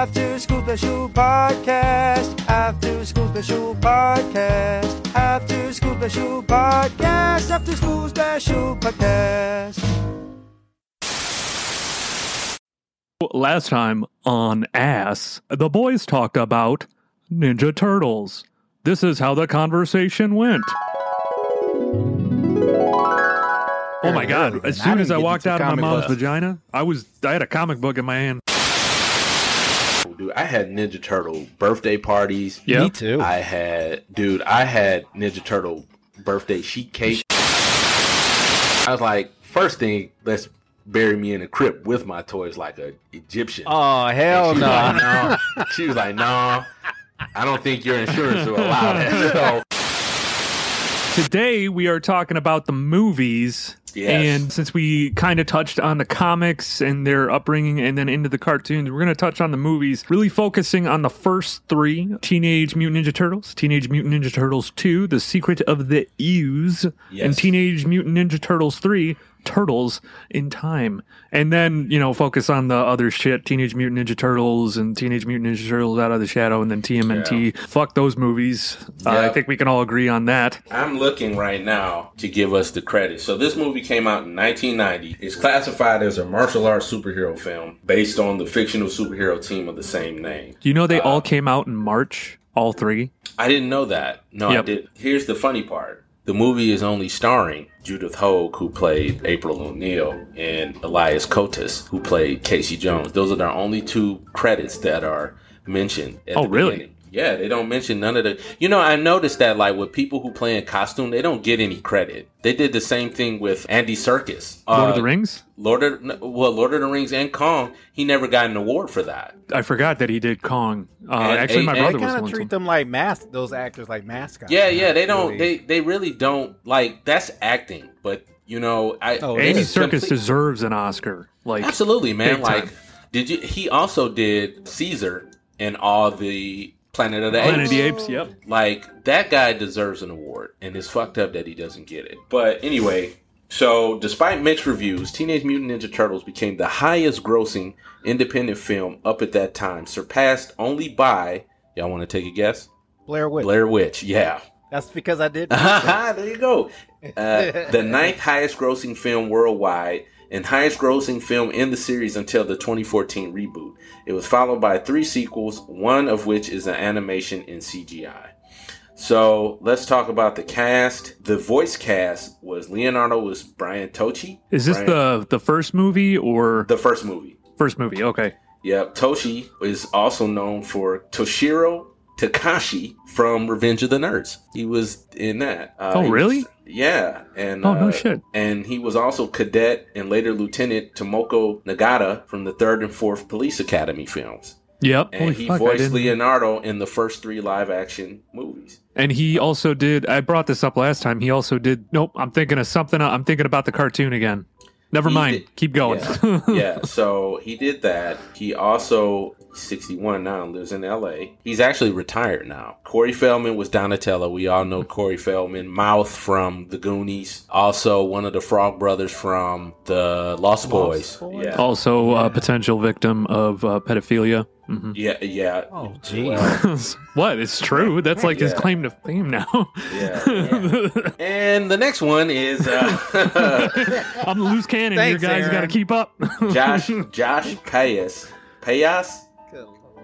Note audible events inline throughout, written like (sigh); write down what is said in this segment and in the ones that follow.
After School Special Podcast. After School Special Podcast. After School Special Podcast. After School Special Podcast. Last time on Ass, the boys talked about Ninja Turtles. This is how the conversation went. Oh my god! As soon as I walked out of my mom's books. vagina, I was I had a comic book in my hand. Dude, I had Ninja Turtle birthday parties. Yeah. Me too. I had, dude, I had Ninja Turtle birthday sheet cake. I was like, first thing, let's bury me in a crypt with my toys like a Egyptian. oh hell she no! Was like, no. She was like, no, I don't think your insurance will allow that. (laughs) So, Today we are talking about the movies. Yes. And since we kind of touched on the comics and their upbringing and then into the cartoons, we're going to touch on the movies, really focusing on the first three Teenage Mutant Ninja Turtles, Teenage Mutant Ninja Turtles 2, The Secret of the Ooze, and Teenage Mutant Ninja Turtles 3, Turtles in Time. And then, you know, focus on the other shit Teenage Mutant Ninja Turtles and Teenage Mutant Ninja Turtles Out of the Shadow and then TMNT. Fuck those movies. Uh, I think we can all agree on that. I'm looking right now to give us the credit. So this movie came out in 1990. It's classified as a martial arts superhero film based on the fictional superhero team of the same name. Do you know they Uh, all came out in March? All three? I didn't know that. No, I Yep. did. Here's the funny part. The movie is only starring Judith Hoag, who played April O'Neil, and Elias Koteas, who played Casey Jones. Those are their only two credits that are mentioned. At Oh, the really? beginning. Yeah, they don't mention none of the. You know, I noticed that like with people who play in costume, they don't get any credit. They did the same thing with Andy Serkis. Lord of Uh, the Rings? Lord of well, Lord of the Rings and Kong. He never got an award for that. I forgot that he did Kong. Uh, And actually, my A- They brother was kind of one. treat too. them like mas- those actors like mascots. Yeah, yeah, they don't. Really. They they really don't like. That's acting, but you know, I Oh, this Andy is Serkis complete- deserves an Oscar. Like, absolutely, man. big time. Like, did you? He also did Caesar and all the Planet of the Planet Apes. of the Apes. Yep. Like that guy deserves an award, and it's fucked up that he doesn't get it. But anyway, so despite mixed reviews, Teenage Mutant Ninja Turtles became the highest-grossing independent film up at that time, surpassed only by y'all want to take a guess? Blair Witch. Blair Witch. Yeah. That's because I did. (laughs) there you go. Uh, the ninth highest grossing film worldwide and highest grossing film in the series until the 2014 reboot. It was followed by three sequels, one of which is an animation in CGI. So let's talk about the cast. The voice cast was Leonardo was Brian Tochi. Is this Brian- the the first movie or the first movie? first movie? Okay. Yep, Tochi is also known for Toshiro Takashi from Revenge of the Nerds. He was in that. Uh, Oh, he was- really? yeah, and Oh, no uh, shit. And he was also cadet and later Lieutenant Tomoko Nagata from the third and fourth Police Academy films, Yep. and Holy he fuck, voiced Leonardo in the first three live action movies. And he also did. I brought this up last time. He also did. Nope. I'm thinking of something. I'm thinking about the cartoon again. Never mind. did- Keep going. Yeah. (laughs) yeah, so he did that. He also 61 now and lives in LA. He's actually retired now. Corey Feldman was Donatello. We all know Corey Feldman, Mouth from The Goonies, also one of the Frog Brothers from The Lost, Boys. Boys? Yeah. also, a potential victim of uh, pedophilia. Hmm Yeah, yeah. Oh, gee. Well, (laughs) what? It's true. That's like his claim to fame now. (laughs) yeah. And the next one is uh, (laughs) I'm the loose cannon. Thanks, you guys got to keep up. Josh Josh Pais. Pais?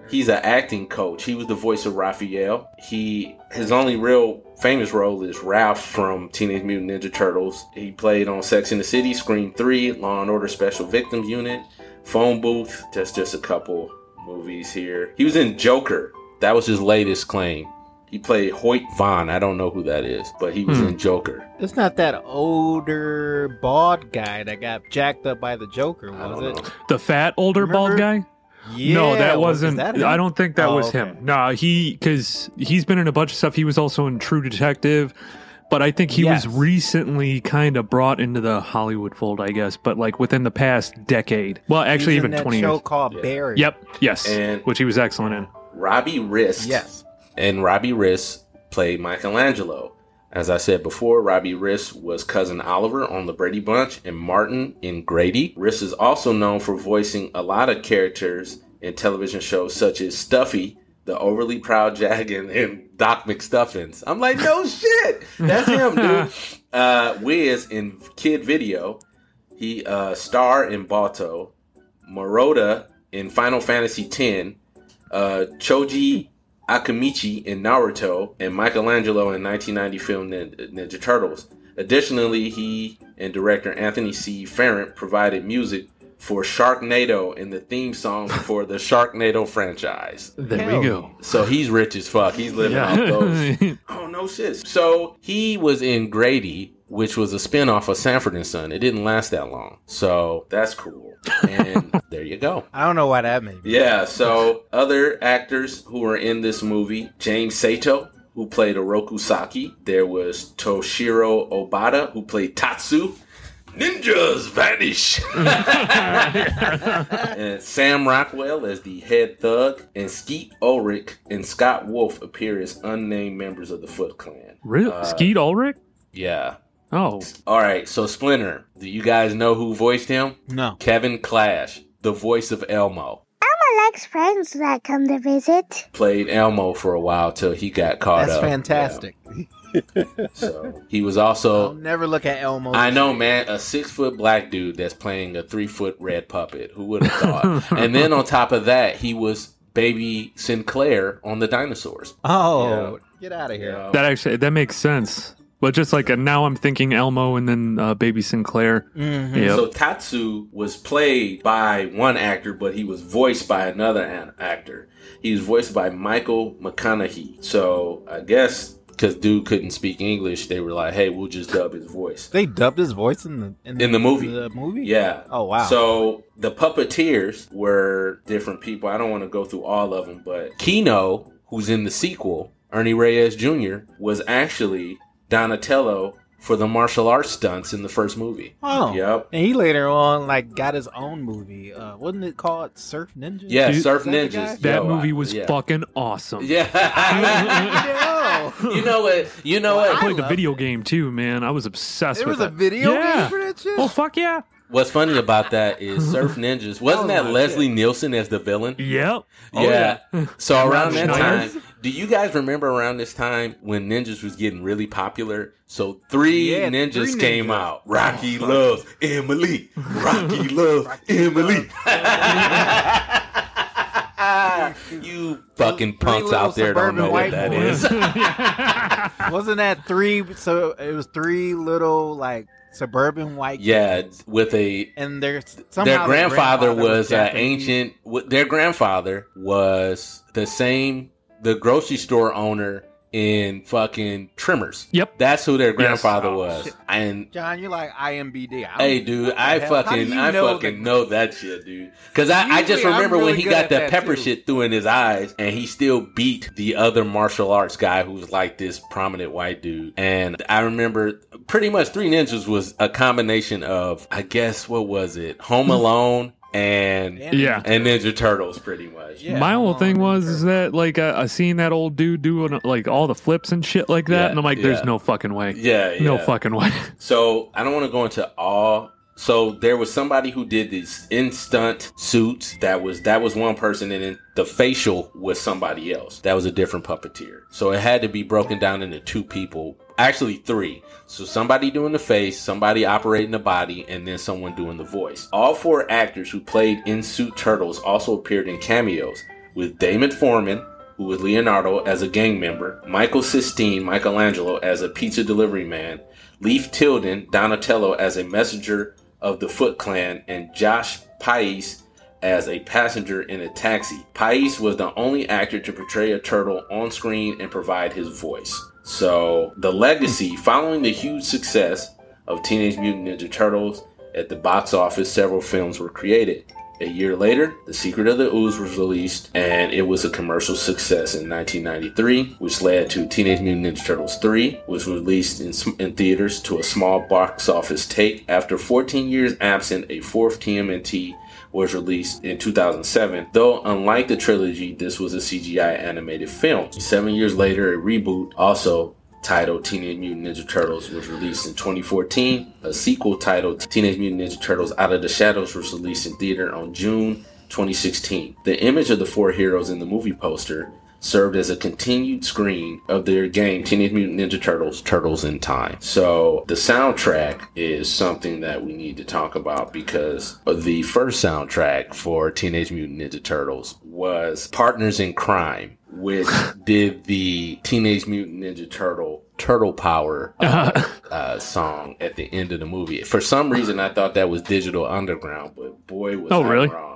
He's an acting coach. He was the voice of Raphael. He his only real famous role is Ralph from Teenage Mutant Ninja Turtles. He played on Sex in the City, Scream Three, Law and Order Special Victims Unit, Phone Booth. That's just a couple movies here. He was in Joker. That was his latest claim. He played Hoyt Vaughn. I don't know who that is, but he was Hmm. in Joker. It's not that older bald guy that got jacked up by the Joker, was it? know. the fat older bald guy. Yeah, no, that was- is wasn't. that? I don't think that Oh, was okay. him. No, he because he's been in a bunch of stuff. He was also in True Detective, but I think he Yes. was recently kind of brought into the Hollywood fold. I guess, but like within the past decade. Well, actually, He's in even that twenty show years. called Yeah. Barry. Yep. Yes. And- which he was excellent in. Robbie Rist. Yes. And Robbie Rist played Michelangelo. As I said before, Robbie Rist was cousin Oliver on the Brady Bunch and Martin in Grady. Rist is also known for voicing a lot of characters in television shows such as Stuffy, The Overly Proud Dragon, and Doc McStuffins. I'm like, no shit, that's him, dude. (laughs) Uh, Wiz in Kid Video, he uh, star in Balto, Moroda in Final Fantasy X, uh, Choji Akamichi in Naruto, and Michelangelo in 1990 film Nin- Ninja Turtles. Additionally, he and director Anthony C. Ferrante provided music for Sharknado in the theme song for the Sharknado franchise. There Hell. we go. So he's rich as fuck. He's living off those. (laughs) Oh no shit. So he was in Grady, which was a spinoff of Sanford and Son. It didn't last that long. So that's cool. And (laughs) there you go. I don't know why that made me. Yeah, so other actors who were in this movie, James Saito, who played Oroku Saki. There was Toshiro Obata, who played Tatsu. Ninjas vanish. (laughs) and Sam Rockwell as the head thug, and Skeet Ulrich and Scott Wolf appear as unnamed members of the Foot Clan. Really? Uh, Skeet Ulrich? Yeah. Oh, All right. So Splinter, do you guys know who voiced him? No. Kevin Clash, the voice of Elmo. Elmo likes friends that come to visit. Played Elmo for a while till he got caught That's up. fantastic. Yeah. So he was I'll also. never look at Elmo. I know, man, a six foot black dude that's playing a three foot red puppet. Who would have thought? (laughs) and then on top of that, he was baby Sinclair on the dinosaurs. Oh, get out of here. Yeah. that actually that makes sense. But just like uh now, I'm thinking Elmo and then uh, Baby Sinclair. Mhm. Yep. So Tatsu was played by one actor, but he was voiced by another an- actor. He was voiced by Michael McConnohie. So I guess because dude couldn't speak English, they were like, "Hey, we'll just dub his voice." They dubbed his voice in the in, In the movie. The movie. Yeah. Oh wow. So the puppeteers were different people. I don't want to go through all of them, but Keno, who's in the sequel, Ernie Reyes Jr., was actually Donatello for the martial arts stunts in the first movie. oh. Yep. And he later on like got his own movie. Uh, wasn't it called Surf Ninja? Yeah, Dude, Surf is that Ninjas. That Yo, movie I- was yeah. fucking awesome. Yeah. (laughs) You know what? You know I what? I played the video it. game too, man. I was obsessed with it. With was a video yeah. game for that shit. Oh fuck yeah! What's funny about that is (laughs) Surf Ninjas. Wasn't Oh that my Leslie Nielsen as the villain? Yep. Oh, yeah. So around that time, do you guys remember around this time when ninjas was getting really popular? So three Yeah, ninjas three came ninjas. out. Oh, Rocky loves Emily. Rocky (laughs) loves Emily. (laughs) you fucking punks out there don't know what white that boys. is. Wasn't that three? So it was three little like suburban white. yeah, with a And their somehow their the grandfather was uh, ancient. Their grandfather was the same, the grocery store owner in fucking Tremors. Yep. That's who their grandfather Oh, was. shit. And John, you're like IMBD. I hey, dude, I hell? How do fucking, I know fucking that- know that shit, dude. Because I, I just Usually, I'm remember when he got that that, pepper too. shit through in his eyes, and he still beat the other martial arts guy who was like this prominent white dude. And I remember pretty much Three Ninjas was a combination of, I guess, what was it, Home mm. Alone and And- Yeah. and Ninja Turtles, pretty much. Yeah, My whole come thing on, was is that like uh, I seen that old dude doing like all the flips and shit like that, Yeah, and I'm like, there's yeah. no fucking way. Yeah, yeah. No fucking way. (laughs) So I don't want to go into all. So there was somebody who did these in stunt suits. That was that was one person, and then the facial was somebody else. That was a different puppeteer. So it had to be broken down into two people, actually three. So somebody doing the face, somebody operating the body, and then someone doing the voice. All four actors who played in suit turtles also appeared in cameos with Damon Foreman, who was Leonardo as a gang member, Michelan Sisti, Michelangelo as a pizza delivery man, Leif Tilden, Donatello as a messenger of the Foot Clan, and Josh Pais as a passenger in a taxi. Pais was the only actor to portray a turtle on screen and provide his voice. So, the legacy following the huge success of Teenage Mutant Ninja Turtles at the box office, several films were created. A year later, The Secret of the Ooze was released, and it was a commercial success in 1993, which led to Teenage Mutant Ninja Turtles 3, which was released in, in theaters to a small box office take. After 14 years absent, a fourth TMNT was released in 2007. Though, unlike the trilogy, this was a CGI animated film. Seven years later, a reboot, also titled Teenage Mutant Ninja Turtles was released in 2014. A sequel titled Teenage Mutant Ninja Turtles Out of the Shadows was released in theater on June 2016. The image of the four heroes in the movie poster served as a continued screen of their game Teenage Mutant Ninja Turtles Turtles in Time. So the soundtrack is something that we need to talk about because the first soundtrack for Teenage Mutant Ninja Turtles was Partners in Kryme, which (laughs) did the Teenage Mutant Ninja Turtle Turtle Power uh, uh, song at the end of the movie. For some reason, I thought that was Digital Underground, but boy, was Oh, I really? wrong.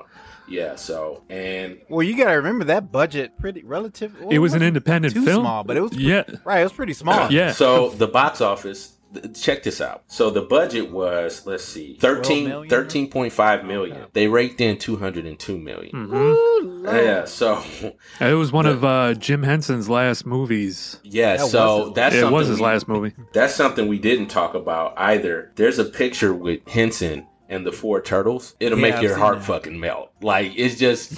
Yeah, so and Well, you gotta remember that budget pretty relative. well, It was an independent too film. small, but it was Yeah. right. It was pretty small. Yeah. So the box office, th- check this out. So the budget was, let's see, 13, million? 13.5 million. They raked in 202 million. Mhm. Ooh, Yeah, so (laughs) It was one of uh, Jim Henson's last movies. yeah, That so his- that's it was his we- last movie. That's something we didn't talk about either. There's a picture with Henson and the four turtles. It'll Yeah, make I've your heart that. fucking melt. Like it's just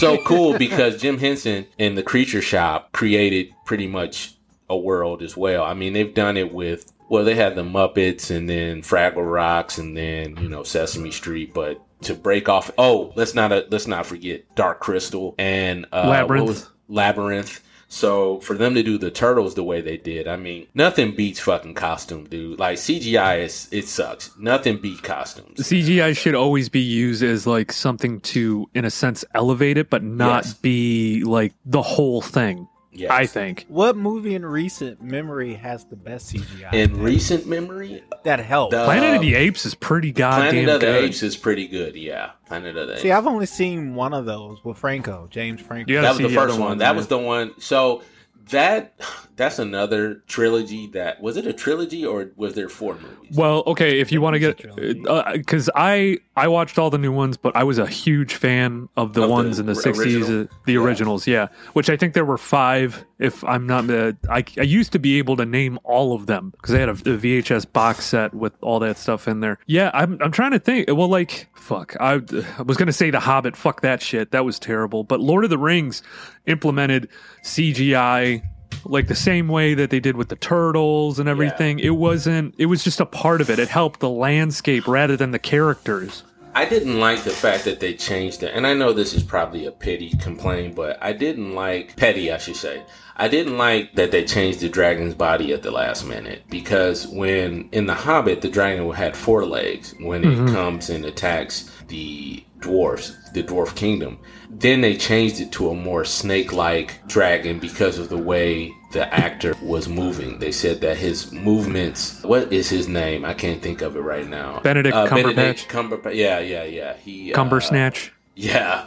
so (laughs) cool because Jim Henson and the Creature Shop created pretty much a world as well. I mean, they've done it with well, they had the Muppets and then Fraggle Rocks and then you know Sesame Street, but to break off, oh, let's not uh, let's not forget Dark Crystal and uh, Labyrinth. Labyrinth. So for them to do the turtles the way they did, I mean, nothing beats fucking costume, dude. Like CGI is it sucks. Nothing beat costumes. CGI should always be used as like something to, in a sense, elevate it, but not Yes. be like the whole thing. Yes. I think. What movie in recent memory has the best CGI? In recent memory, that helped. the- Planet of the um, Apes is pretty goddamn good. Planet of the good. Apes is pretty good. Yeah, Planet of the Apes. See, I've only seen one of those with Franco, James Franco. Yeah. that was the the first other one. That was the one. So that that's another trilogy. That was it a trilogy or was there four movies? Well, okay, if you want to It's a trilogy. Uh, uh, get, because I I watched all the new ones, but I was a huge fan of the Of the ones in the r- sixties, uh, original? the Yeah. originals, yeah. Which I think there were five. If I'm not, uh, I I used to be able to name all of them because I had a, a VHS box set with all that stuff in there. Yeah, I'm I'm trying to think. Well, like fuck, I, I was gonna say The Hobbit. Fuck that shit. That was terrible. But Lord of the Rings implemented CGI like the same way that they did with the turtles and everything. It wasn't. It was just a part of it. It helped the landscape rather than the characters. I didn't like the fact that they changed it, and I know this is probably a petty complaint, but I didn't like petty, I should say. I didn't like that they changed the dragon's body at the last minute because when in the Hobbit, the dragon had four legs when it comes and attacks the dwarfs, the dwarf kingdom. Then they changed it to a more snake-like dragon because of the way the actor was moving. They said that his movements. What is his name? I can't think of it right now. Benedict Uh, Cumberbatch. Benedict Cumberbatch. Yeah, yeah, yeah. He uh, Cumber snatch. Yeah,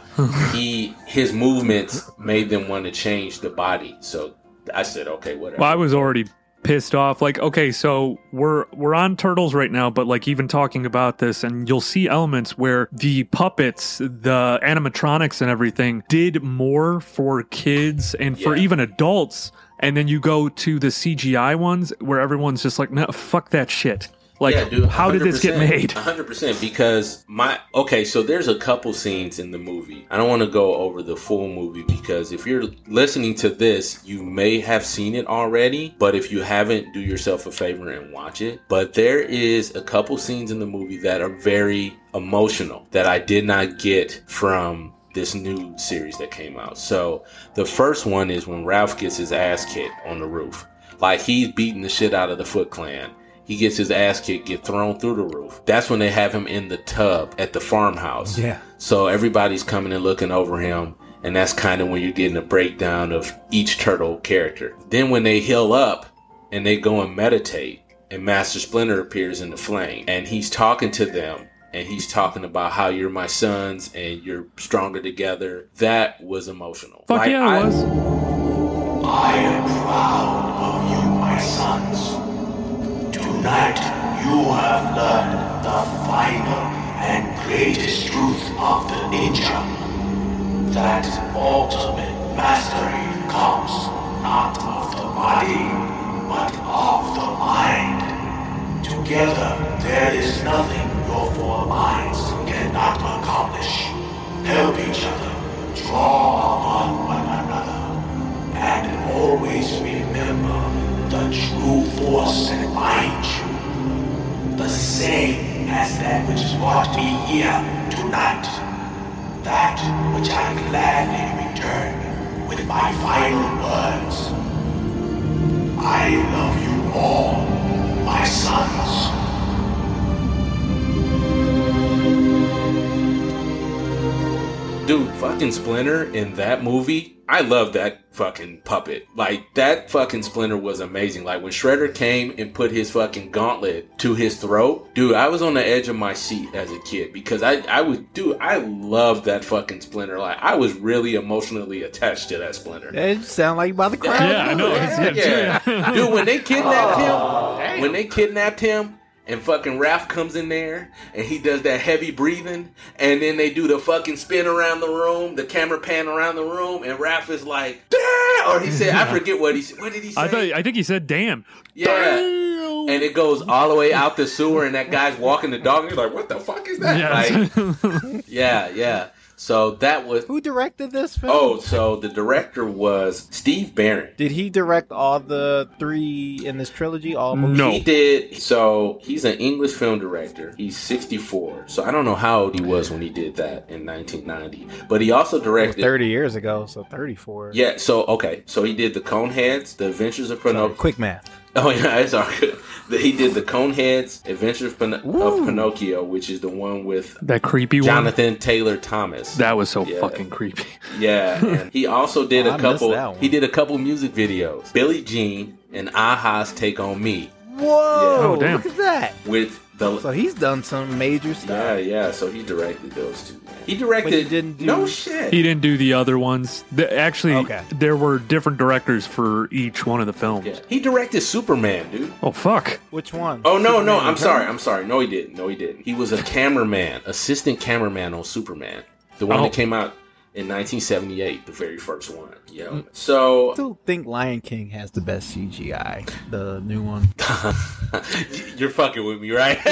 he his movements made them want to change the body. So I said, okay, whatever. Well, I was already pissed off. Like, okay, so we're we're on turtles right now, but like even talking about this, and you'll see elements where the puppets, the animatronics, and everything did more for kids and for Yeah. even adults. And then you go to the CGI ones where everyone's just like, no, fuck that shit. Like, Yeah, dude, how did this get made? 100% because my okay, so there's a couple scenes in the movie. I don't want to go over the full movie because if you're listening to this, you may have seen it already, but if you haven't, do yourself a favor and watch it. But there is a couple scenes in the movie that are very emotional that I did not get from this new series that came out. So the first one is when Ralph gets his ass kicked on the roof. Like he's beating the shit out of the Foot Clan. He gets his ass kicked, get thrown through the roof. That's when they have him in the tub at the farmhouse. Yeah. So everybody's coming and looking over him. And that's kind of when you're getting a breakdown of each turtle character. Then when they heal up and they go and meditate, and Master Splinter appears in the flame, and he's talking to them, and he's talking about how you're my sons and you're stronger together. That was emotional. Fuck Like, yeah, I- was. I am proud of you, my sons. Tonight, you have learned the final and greatest truth of the ninja. That ultimate mastery comes not of the body, but of the mind. Together, there is nothing your four minds cannot accomplish. Help each other, draw on one another, and always remember the true force you. The that which has brought me here tonight. That which I gladly return with my final words. I love you all, my sons. Dude, fucking Splinter in that movie, I love that fucking puppet. Like, that fucking Splinter was amazing. Like, when Shredder came and put his fucking gauntlet to his throat, dude, I was on the edge of my seat as a kid because I, I was, dude, I love that fucking Splinter. Like, I was really emotionally attached to that Splinter. It sound like you about to cry. Yeah, I know. Yeah, Yeah, yeah. Dude, when they kidnapped him, when they kidnapped him, and fucking Ralph comes in there and he does that heavy breathing, and then they do the fucking spin around the room, the camera pan around the room, and Ralph is like, Damn! or he said, I forget what he said. What did he say? I thought I think he said damn. yeah. And it goes all the way out the sewer, and that guy's walking the dog, and he's like, "What the fuck is that?" Yeah. Like, (laughs) yeah, yeah. So that was. Who directed this film? Oh, so the director was Steve Barron. Did he direct all the three in this trilogy? All movies? No. He did. So he's an English film director. He's 64. So I don't know how old he was when he did that in 1990. But he also directed. 30 years ago, so 34. Yeah. So okay. So he did the Coneheads, The Adventures of Sorry, Pinocchio. quick math. (laughs) Oh yeah, it's all good. He did the Coneheads, Adventures of, Pin- of Pinocchio, which is the one with That creepy one. Jonathan Taylor Thomas. That was so Yeah. fucking creepy. (laughs) Yeah, and he also did Oh, a couple. one. He did a couple music videos. Billie Jean and a-ha's "Take on Me" Whoa! Oh, damn. Look at that. with the. So he's done some major stuff. yeah. Yeah. So he directed those two. man. He directed. But he didn't do- no shit. He didn't do the other ones. The, actually, Okay. there were different directors for each one of the films. yeah. He directed Superman, dude. Oh fuck! Which one? Oh no, no. I'm sorry. I'm sorry. No, he didn't. No, he didn't. He was a cameraman, assistant cameraman on Superman, the one Oh. that came out in 1978, the very first one. Yeah. I mm. So I still think Lion King has the best CGI. The new one. (laughs) you're fucking with me, right? (laughs)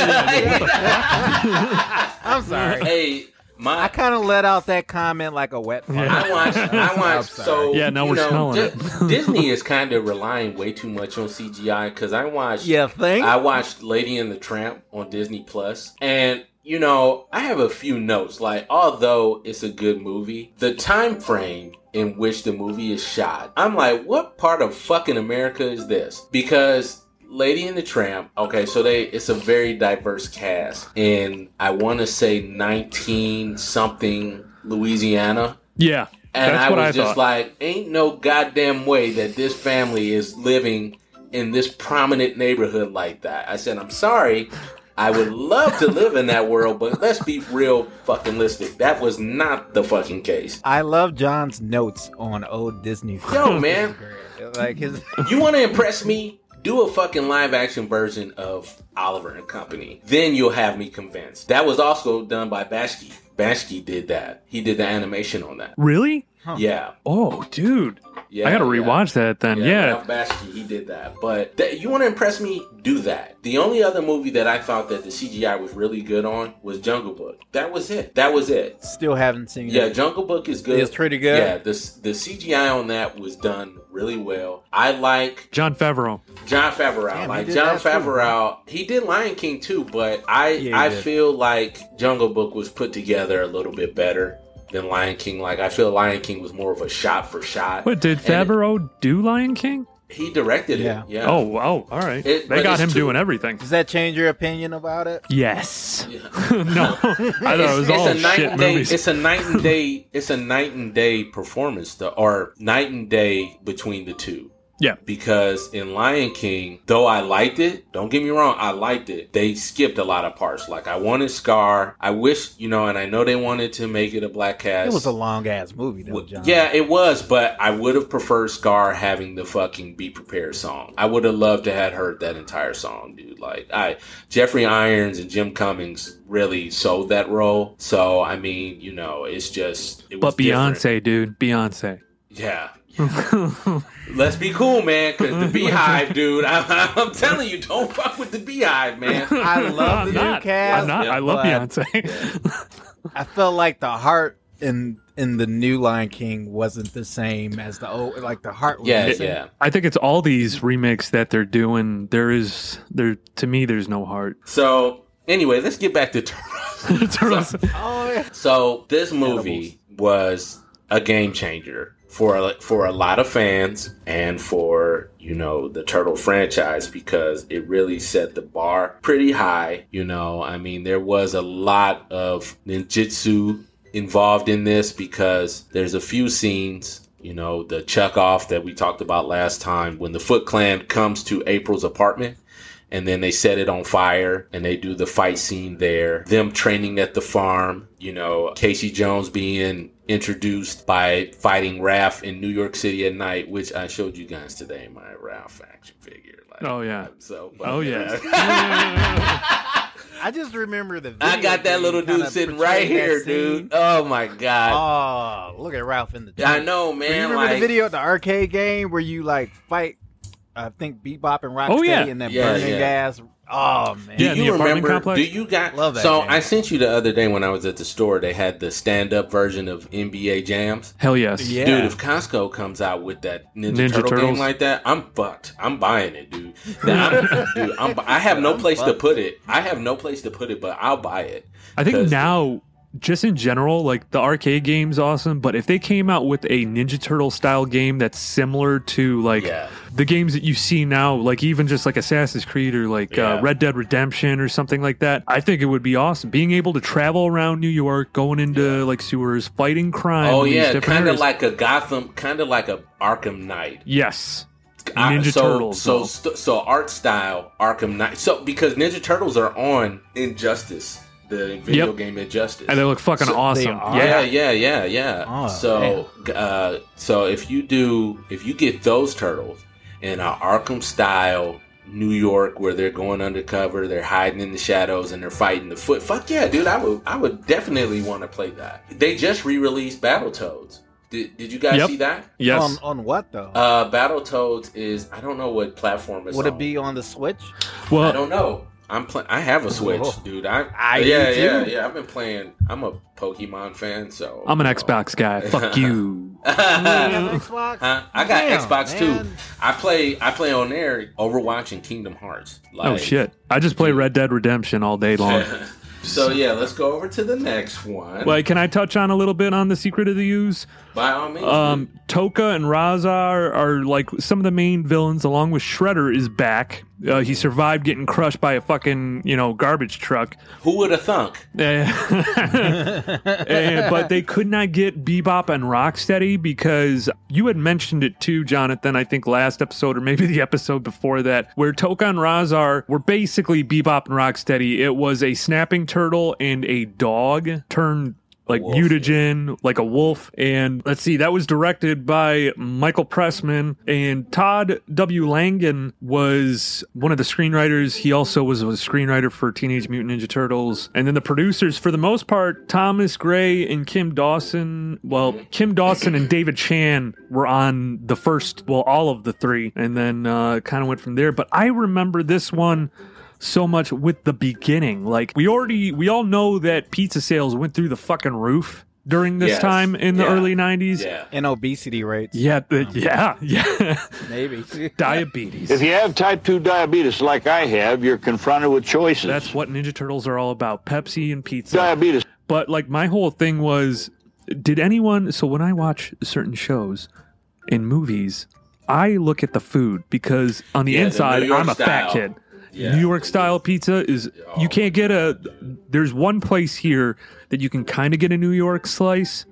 I'm sorry. hey, my I kind of let out that comment like a wet fart. I watched. I (laughs) watched. So Yeah, now we're know, smelling Di- it. Disney is kind of relying way too much on CGI because I watched. You think? I watched Lady and the Tramp on Disney Plus, and you know I have a few notes. Like, although it's a good movie, the time frame in which the movie is shot, I'm like, what part of fucking America is this? Because Lady and the Tramp. Okay, so they it's a very diverse cast, and I want to say 19 something Louisiana. Yeah, And I was I just thought. like, ain't no goddamn way that this family is living in this prominent neighborhood like that. I said, I'm sorry. I would love to live in that world, but let's be real fucking listic. That was not the fucking case. I love John's notes on old Disney. films. Yo, man, (laughs) like his. (laughs) you want to impress me? Do a fucking live action version of Oliver and Company. Then you'll have me convinced. That was also done by Bakshi. Bakshi did that. He did the animation on that. really? Yeah. Oh, dude, Yeah. I gotta yeah. rewatch that then. Yeah, Ralph Bakshi, he did that. But that, you want to impress me? Do that. The only other movie that I thought that the CGI was really good on was Jungle Book. That was it. That was it. Still haven't seen it. Yeah, it. Jungle Book is good. It's pretty good? Yeah, the the CGI on that was done really well. I like Jon Favreau. Jon Favreau. Damn, like Jon that too, Favreau, he did Lion King too, but I Yeah, I did. feel like Jungle Book was put together a little bit better than Lion King. Like I feel Lion King was more of a shot for shot. What did And it- Favreau do? Lion King? He directed Yeah. it. Yeah. Oh, wow. All right. It- they got him too- doing everything. Does that change your opinion about it? Yes. Yeah. (laughs) no, I thought it was all a night shit and day. movies. It's a night and (laughs) day. It's a night and day performance, the, or night and day between the two. Yeah. Because in Lion King, though I liked it, don't get me wrong, I liked it. They skipped a lot of parts. Like I wanted Scar. I wish, you know, and I know they wanted to make it a black cast. It was a long ass movie, though, John. Yeah, it was, but I would have preferred Scar having the fucking "Be Prepared" song. I would have loved to have heard that entire song, dude. Like, I Jeremy Irons and Jim Cummings really sold that role. So, I mean, you know, it's just. It was But Beyonce, different. dude. Beyonce. yeah. (laughs) Let's be cool, man. Cause the BeyHive, dude. I'm, (laughs) I'm telling you, don't fuck with the BeyHive, man. I love I'm the new cast. I'm not. I love but- Beyonce. I felt like the heart in in the new Lion King wasn't the same as the old. Like the heart. Was Yeah, missing. yeah. I think it's all these remakes that they're doing. There is there to me. There's no heart. So, anyway, let's get back to Turtles. (laughs) Turtles. Oh yeah. So this movie was a game changer for a, for a lot of fans and for you know the turtle franchise because it really set the bar pretty high you know. I mean there was a lot of ninjutsu involved in this because there's a few scenes you know the chuck off that we talked about last time when the foot clan comes to april's apartment and then they set it on fire and they do the fight scene there. Them training at the farm, you know, Casey Jones being introduced by fighting Raph in New York City at night, which I showed you guys today, my Raph action figure. Like, Oh, yeah. So, Oh yeah. (laughs) I just remember the. I got that little dude sitting right here, dude. Oh my god. Oh, look at Ralph in the. I know, Do man. you remember like, the video at the arcade game where you like fight? I think Bebop and oh, Rocksteady Oh, yeah. and that Yeah, burning yeah. gas. Oh man, Do Yeah, you remember? complex? Do you got? Love that so game. I sent you the other day when I was at the store. They had the stand-up version of NBA Jams. Hell yes. Yeah. Dude, if Costco comes out with that Ninja, Ninja Turtle Turtles. game like that, I'm fucked. I'm buying it, dude. I'm, (laughs) dude, I'm, I have no place to put it. I have no place to put it, but I'll buy it. I think now, just in general, like the arcade game's awesome, but if they came out with a Ninja Turtle style game that's similar to like Yeah. the games that you see now, like even just like Assassin's Creed or like Yeah. uh, Red Dead Redemption or something like that, I think it would be awesome. Being able to travel around New York, going into like sewers, fighting crime. Oh yeah, kind of like a Gotham, kind of like a Arkham Knight. yes, I- Ninja so, Turtles. So st- so art style Arkham Knight. So because Ninja Turtles are on Injustice, the video Yep. game Injustice. and they look fucking So- awesome. Yeah. Yeah, yeah, yeah, yeah. Oh, so, uh, so if you do, if you get those turtles in an Arkham style New York, where they're going undercover, they're hiding in the shadows, and they're fighting the foot. Fuck yeah, dude! I would, I would definitely want to play that. They just re-released Battletoads. Did, did you guys Yep. see that? Yes. On on what though? Uh, Battletoads is I don't know what platform it's Would on. it be on the Switch? Well, I don't know. I'm playing. I have a Switch, Oh. dude. I, I yeah, do yeah, too. yeah. I've been playing. I'm a Pokemon fan, so I'm an. Xbox guy. Fuck you. (laughs) You Xbox? Huh? I got Damn, Xbox man. too. I play. I play on there Overwatch and Kingdom Hearts. Like, Oh shit! I just play Red Dead Redemption all day long. (laughs) so yeah, let's go over to the next one. Wait, can I touch on a little bit on the Secret of the Ooze? By all means. Um, Tokka and Rahzar are, are like some of the main villains, along with Shredder is back. Uh, he survived getting crushed by a fucking you know garbage truck, Who would have thunk? (laughs) Eh, but they could not get Bebop and Rocksteady because you had mentioned it too, Jonathan. I think last episode or maybe the episode before that, where Tokka and Rahzar were basically Bebop and Rocksteady. It was a snapping turtle and a dog turned like wolf, mutagen, like a wolf. And let's see, that was directed by Michael Pressman and Todd W. Langen was one of the screenwriters. He also was a screenwriter for Teenage Mutant Ninja Turtles. And then the producers, for the most part, Thomas Gray and Kim Dawson. Well, Kim Dawson and David Chan were on the first, well, all of the three, and then uh, kind of went from there. But I remember this one so much with the beginning. Like we already we all know that pizza sales went through the fucking roof during this Yes. time in the Yeah. early 90s. Yeah. And obesity rates. Yeah, the, um, yeah, yeah. Maybe. (laughs) Diabetes. If you have type 2 diabetes like I have, you're confronted with choices. That's what Ninja Turtles are all about. Pepsi and pizza. diabetes. But like my whole thing was did anyone so when I watch certain shows in movies, I look at the food because on the Yeah, inside New York I'm a fat kid. Yeah. New York style pizza is you oh can't get a there's one place here that you can kind of get a New York slice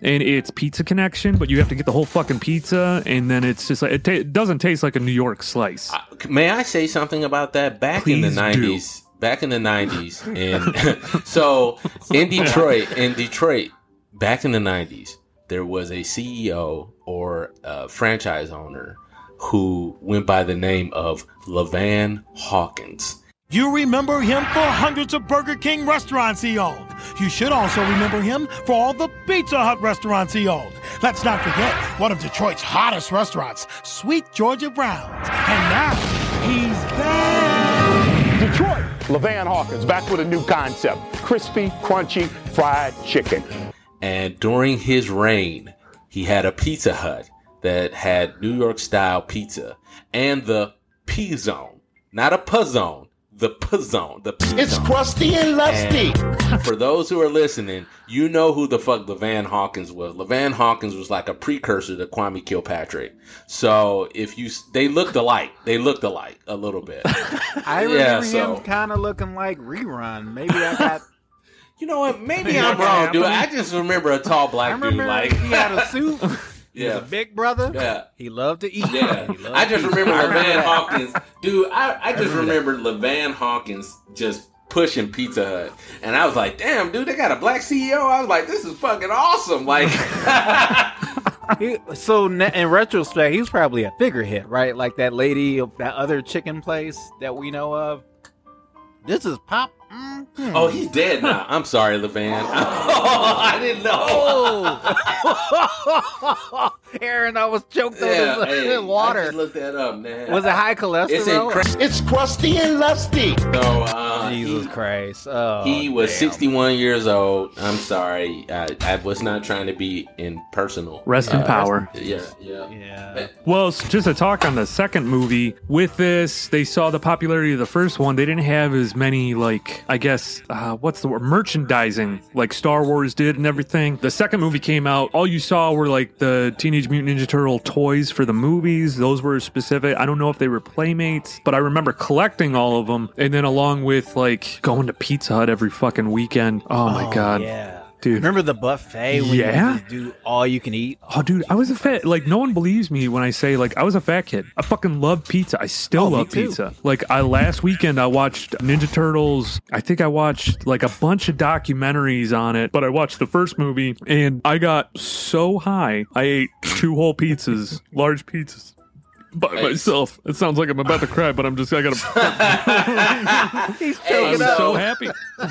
and it's Pizza Connection, but you have to get the whole fucking pizza and then it's just like it, ta- it doesn't taste like a New York slice. May I say something about that? Back in the Please nineties, back in the nineties, and (laughs) (laughs) so in Detroit, in Detroit, back in the nineties, there was a CEO or a franchise owner who went by the name of La-Van Hawkins. You remember him for hundreds of Burger King restaurants he owned. You should also remember him for all the Pizza Hut restaurants he owned. Let's not forget one of Detroit's hottest restaurants, Sweet Georgia Brown's. And now he's back. Detroit, La-Van Hawkins back with a new concept crispy, crunchy, fried chicken. And during his reign, he had a Pizza Hut that had New York style pizza and the P'Zone, not a P'Zone, the P'Zone. The P It's crusty and lusty. And (laughs) for those who are listening, you know who the fuck La-Van Hawkins was. La-Van Hawkins was like a precursor to Kwame Kilpatrick. So if you, they looked alike. They looked alike a little bit. (laughs) I Yeah, remember so- him kind of looking like rerun. Maybe I got. (laughs) You know what? Maybe I'm wrong, dude. I just remember a tall I black remember dude. Like he had a suit. He Yeah. was a big brother. Yeah. He loved to eat. Yeah, He loved I just eat. remember I (laughs) La-Van. Hawkins, dude. I, I just remember La-Van Hawkins just pushing Pizza Hut, and I was like, "Damn, dude, they got a black CEO." I was like, "This is fucking awesome!" Like, (laughs) He, so in retrospect, he's probably a figurehead, right? Like that lady of that other chicken place that we know of. This is Pop. Mm, hmm. oh, he's dead now. I'm sorry, La-Van. (laughs) I didn't know. (laughs) (laughs) Aaron, I was choked Yeah, on hey, (laughs) water. I just looked that up, man. Was it high cholesterol? It's incredible. It's crusty and lusty. So, uh, Jesus he, Christ! Oh, he was damn. 61 years old. I'm sorry. I, I was not trying to be impersonal. Rest in Uh, power. Yeah, yeah. Yeah. Well, just a talk on the second movie. With this, they saw the popularity of the first one. They didn't have as many, like, I guess, uh, what's the word? Merchandising, like Star Wars did and everything. The second movie came out. All you saw were, like, the Teenage Mutant Ninja Turtle toys for the movies. Those were specific. I don't know if they were Playmates, but I remember collecting all of them. And then along with, like, going to Pizza Hut every fucking weekend. Oh, my oh, God. Yeah. Dude. Remember the buffet when Yeah? you do all you can eat? Oh, dude, I was a fat. Like, no one believes me when I say like I was a fat kid. I fucking love pizza. I still Oh, love pizza. Like, I last weekend I watched Ninja Turtles. I think I watched like a bunch of documentaries on it, but I watched the first movie and I got so high I ate two whole pizzas, large pizzas. By Hey. myself. It sounds like I'm about to cry, but I'm just I gotta. (laughs) (laughs) He's Hey, I'm so- so happy. (laughs)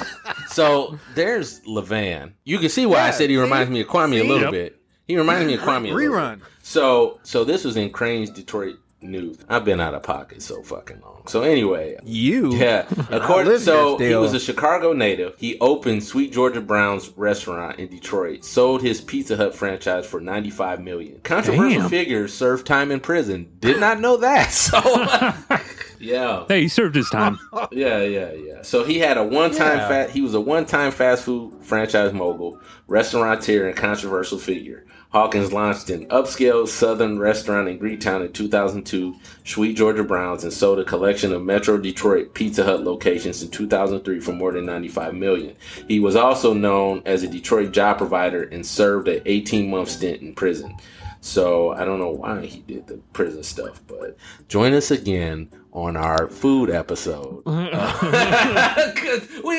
So there's La-Van. You can see why I said he see? reminds me of Kwame a little Yep. bit. He reminds me of Kwame a little Rerun. bit. So so this was in Crain's Detroit News. I've been out of pocket so fucking long. So anyway, You? (laughs) yeah. (laughs) According so he was a Chicago native. He opened Sweet Georgia Brown's restaurant in Detroit. Sold his Pizza Hut franchise for 95 million. Controversial Damn. figure served time in prison. Did not know that. (laughs) So yeah. Hey, he served his time. Yeah, yeah, yeah. So he had a one-time Yeah. fat. He was a one-time fast food franchise mogul, restaurateur, and controversial figure. Hawkins launched an upscale Southern restaurant in Greektown in 2002, Sweet Georgia Browns, and sold a collection of Metro Detroit Pizza Hut locations in 2003 for more than 95 million. He was also known as a Detroit job provider and served an 18-month stint in prison. So I don't know why he did the prison stuff, but join us again on our food episode. (laughs) (laughs) we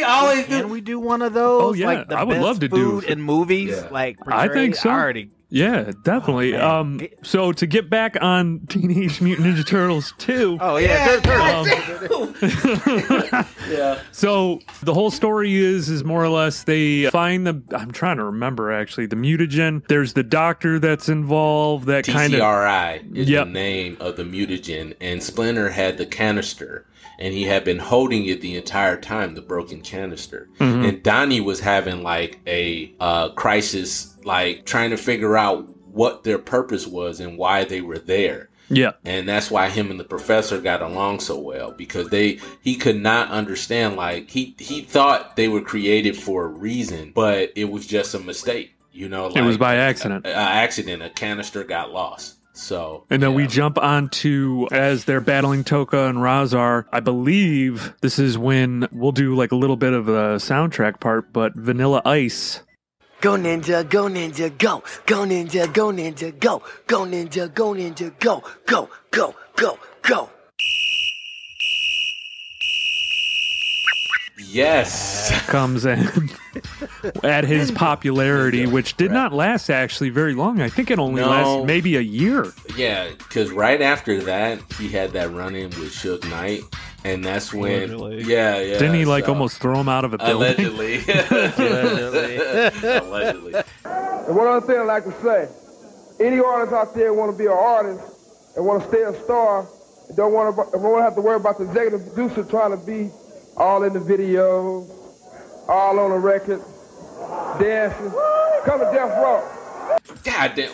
always do. Can we do one of those? Oh, yeah. like the I would best love to do- food in movies. Yeah. Like I think portrayed? so. already Yeah, definitely. man. um, so to get back on Teenage Mutant Ninja Turtles 2. Oh yeah, Tur- Tur- um, (laughs) Yeah. (laughs) so the whole story is is more or less they find the I'm trying to remember actually the mutagen. There's the doctor that's involved that kind of TCRI is Yep. the name of the mutagen, and Splinter had the canister, and he had been holding it the entire time, the broken canister. Mm-hmm. And Donnie was having like a uh, crisis, like trying to figure out what their purpose was and why they were there. yeah. and that's why him and the professor got along so well because they he could not understand like he he thought they were created for a reason but it was just a mistake you know It was by accident. a, a accident a canister got lost so And then we jump on to as they're battling Tokka and Rahzar. I believe this is when we'll do like a little bit of the soundtrack part, but Vanilla Ice. Go ninja, go ninja, go. Go ninja, go ninja, go. Go ninja, go ninja, go. Go, go, go, go. Yes comes in (laughs) at his popularity, which did not last actually very long. I think it only No. lasted maybe a year. yeah because right after that he had that run-in with Suge Knight and that's when Allegedly. yeah yeah Didn't he like so- almost throw him out of a building? allegedly (laughs) allegedly (laughs) And one other thing I'd like to say, any artist out there want to be an artist and want to stay a star, and don't want to don't want to have to worry about the executive producer trying to be all in the video, all on the record, dancing. Come to Death Row. God damn.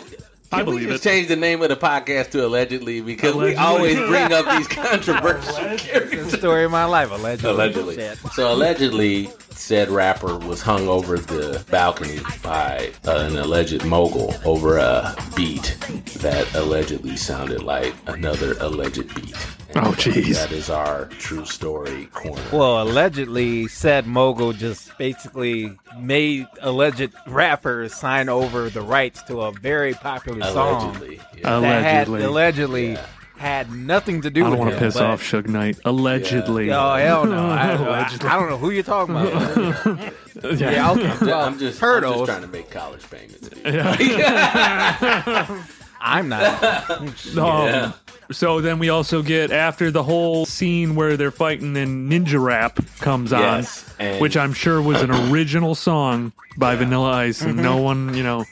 I Can we believe just it. change the name of the podcast to allegedly because we always bring up these (laughs) controversial The characters. story of my life, allegedly. Allegedly. So allegedly, said rapper was hung over the balcony by uh, an alleged mogul over a beat that allegedly sounded like another alleged beat. Oh, jeez. That is our true story corner. Well, allegedly, said mogul just basically made alleged rappers sign over the rights to a very popular song allegedly. that had Allegedly. allegedly had nothing to do I don't with want to piss but- off Suge Knight. Allegedly. Oh hell no! I, I, Allegedly. I don't know who you're talking about. (laughs) Yeah. yeah, okay. I'm, Well, I'm just, I'm just trying to make college payments. dude. (laughs) I'm not. (laughs) Um, Yeah. So then we also get after the whole scene where they're fighting and Ninja Rap comes Yes, on, which I'm sure was an original song by Vanilla Ice, and no one, you know,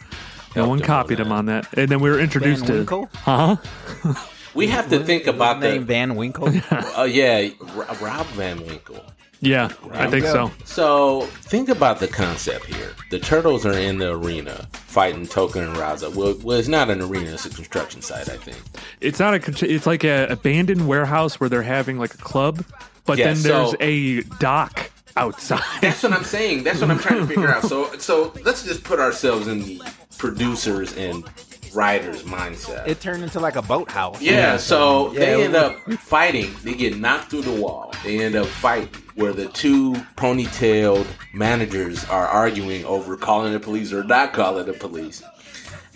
no one copied on him on that. And then we were introduced Van to, Winkle? huh? (laughs) We have to think about the name the. Van Winkle. (laughs) Oh yeah, Ro- Rob Van Winkle. Yeah, I think so. So think about the concept here. The turtles are in the arena fighting Tokka and Rahzar. Well, well, it's not an arena; it's a construction site, I think. It's not a, con- it's like a abandoned warehouse where they're having like a club, but Yeah, then there's so- a dock outside. That's what I'm saying. That's what I'm trying to figure (laughs) out. So, so let's just put ourselves in the producers and writers' mindset. It turned into like a boathouse. Yeah, so Yeah, they end up fighting. They get knocked through the wall. They end up fighting where the two ponytailed managers are arguing over calling the police or not calling the police.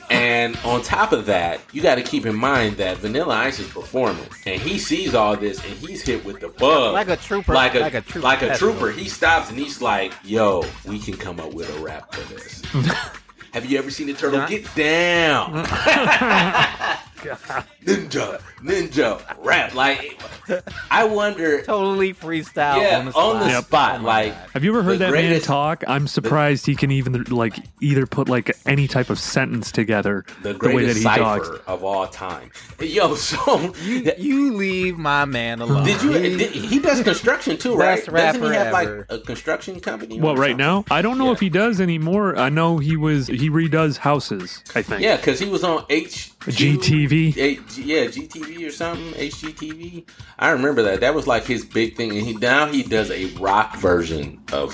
And on top of that, you got to keep in mind that Vanilla Ice is performing, and he sees all this, and he's hit with the bug, Like a trooper- like a like a trooper like a trooper. He stops and he's like, "Yo, we can come up with a rap for this." (laughs) Have you ever seen a turtle Yeah. get down? (laughs) (laughs) ninja, ninja, rap. Like, I wonder. Totally freestyle Yeah, on the spot. on the Yep. spot. Like, oh Have you ever heard the that greatest- man talk? I'm surprised he can even like either put like any type of sentence together the the, way that greatest he cipher talks. of all time. Yo, so You, you leave my man alone. did you? He- Did, he does construction too, right? Best Doesn't he rapper have like ever. a construction company? Well, or right something? now, I don't know Yeah. if he does anymore. I know he was he redoes houses. I think. Yeah, because he was on H GTV. H- yeah, GTV or something. HGTV. I remember that. That was like his big thing, and he now he does a rock version of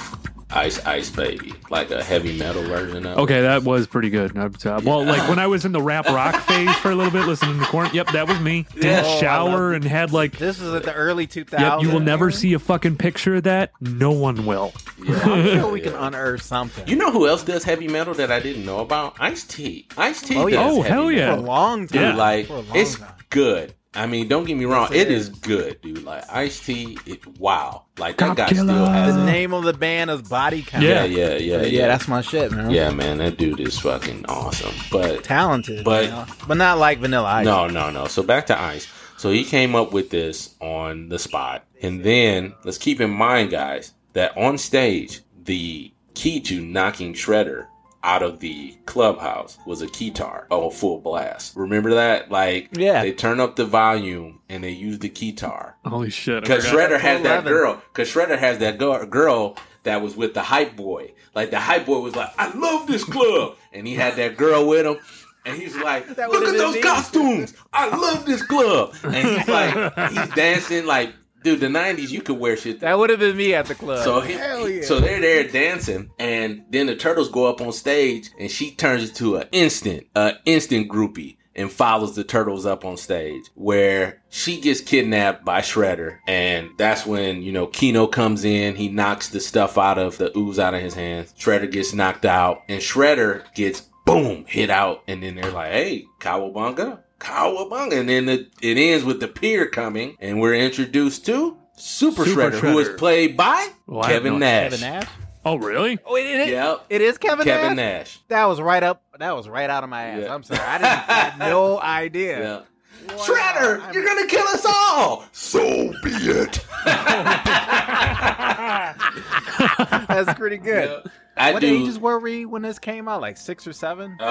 Ice Ice Baby, like a heavy metal version of. it. Okay, that was pretty good. I uh, Well, like when I was in the rap rock phase for a little bit, listening to Korn. Yep, that was me. Didn't (laughs) Yeah. Shower love and had like. This is at the early 2000s. Yep, you will never see a fucking picture of that. No one will. I'm sure we can unearth something. You know who else does heavy metal that I didn't know about? Ice T. Ice T. Oh, does yeah. Oh, heavy hell for yeah. a long Dude, time. like For a long it's time. good. I mean, don't get me wrong, Yes, it it is. is. good, dude. Like Ice T, it, wow, like that Cop guy killer. still has. The it. name of the band is Body Count. Yeah, yeah, yeah, yeah, yeah. that's my shit, man. yeah, man, that dude is fucking awesome. But talented, But- you know? but not like Vanilla Ice. no, no, no. So back to Ice. So he came up with this on the spot, and then let's keep in mind, guys, that on stage the key to knocking Shredder out of the clubhouse was a keytar oh full blast remember that like Yeah. they turn up the volume and they use the keytar Holy shit! Because forgot. Shredder has that girl. Because Shredder has that go- girl that was with the hype boy. Like the hype boy was like, "I love this club," and he had that girl with him. And he's like, That "Look at those me. costumes! I love this club." And he's like, (laughs) he's dancing like, dude. The '90s, you could wear shit. That would have been me at the club. So he, yeah. so they're there dancing, and then the turtles go up on stage, and she turns into an instant, uh, instant groupie, and follows the turtles up on stage, where she gets kidnapped by Shredder, and that's when you know Keno comes in. He knocks the stuff out of the ooze out of his hands. Shredder gets knocked out, and Shredder gets boom hit out, and then they're like, "Hey, Cowabunga." Cowabunga, and then the, it ends with the pier coming, and we're introduced to Super, Super Shredder, who is played by Well, Kevin no- Nash. Kevin Nash. Oh, really? Oh, it, it, Yep. it is Kevin, Kevin Nash? Nash. That was right up. That was right out of my ass. Yeah. I'm sorry. I didn't I had no (laughs) idea. Yeah. Wow. Shredder, I'm- you're gonna kill us all. So be it. (laughs) That's pretty good. I what do. ages were we when this came out? Like six or seven? Uh,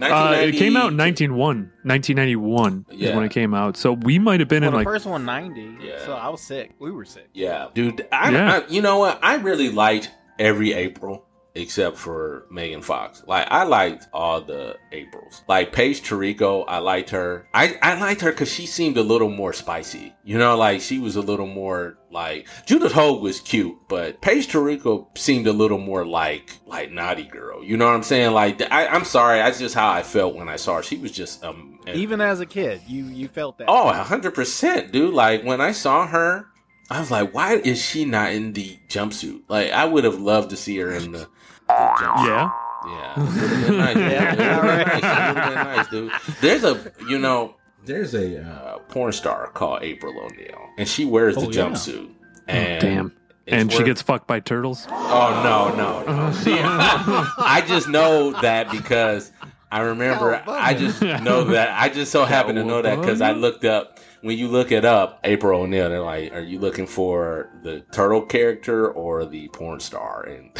Uh, it came out in 1991. 1991 is Yeah. when it came out. So we might have been well, in the like first one 90. Yeah. So I was sick. We were sick. Yeah, dude. I, Yeah. I, you know what? I really liked every April. Except for Megan Fox. Like I liked all the Aprils. Like Paige Turco, I liked her. I, I liked her because she seemed a little more spicy. You know, like she was a little more like Judith Hoag was cute, but Paige Turco seemed a little more like like naughty girl. You know what I'm saying? Like I, I'm sorry, that's just how I felt when I saw her. She was just um Even as a kid, you you felt that. Oh, hundred percent, dude. Like when I saw her, I was like, why is she not in the jumpsuit? Like I would have loved to see her in the. Yeah. Yeah, it nice. Yeah, it nice. It would've been nice, dude. There's a, you know, there's a uh, porn star called April O'Neil, and she wears the Oh, yeah. jumpsuit. And Damn. it's And she gets fucked by turtles. Oh no, no, no. See, (laughs) I just know that because I remember. I just know that. I just so happen to know that because I looked up. When you look it up, April O'Neil, they're like, "Are you looking for the turtle character or the porn star?" And,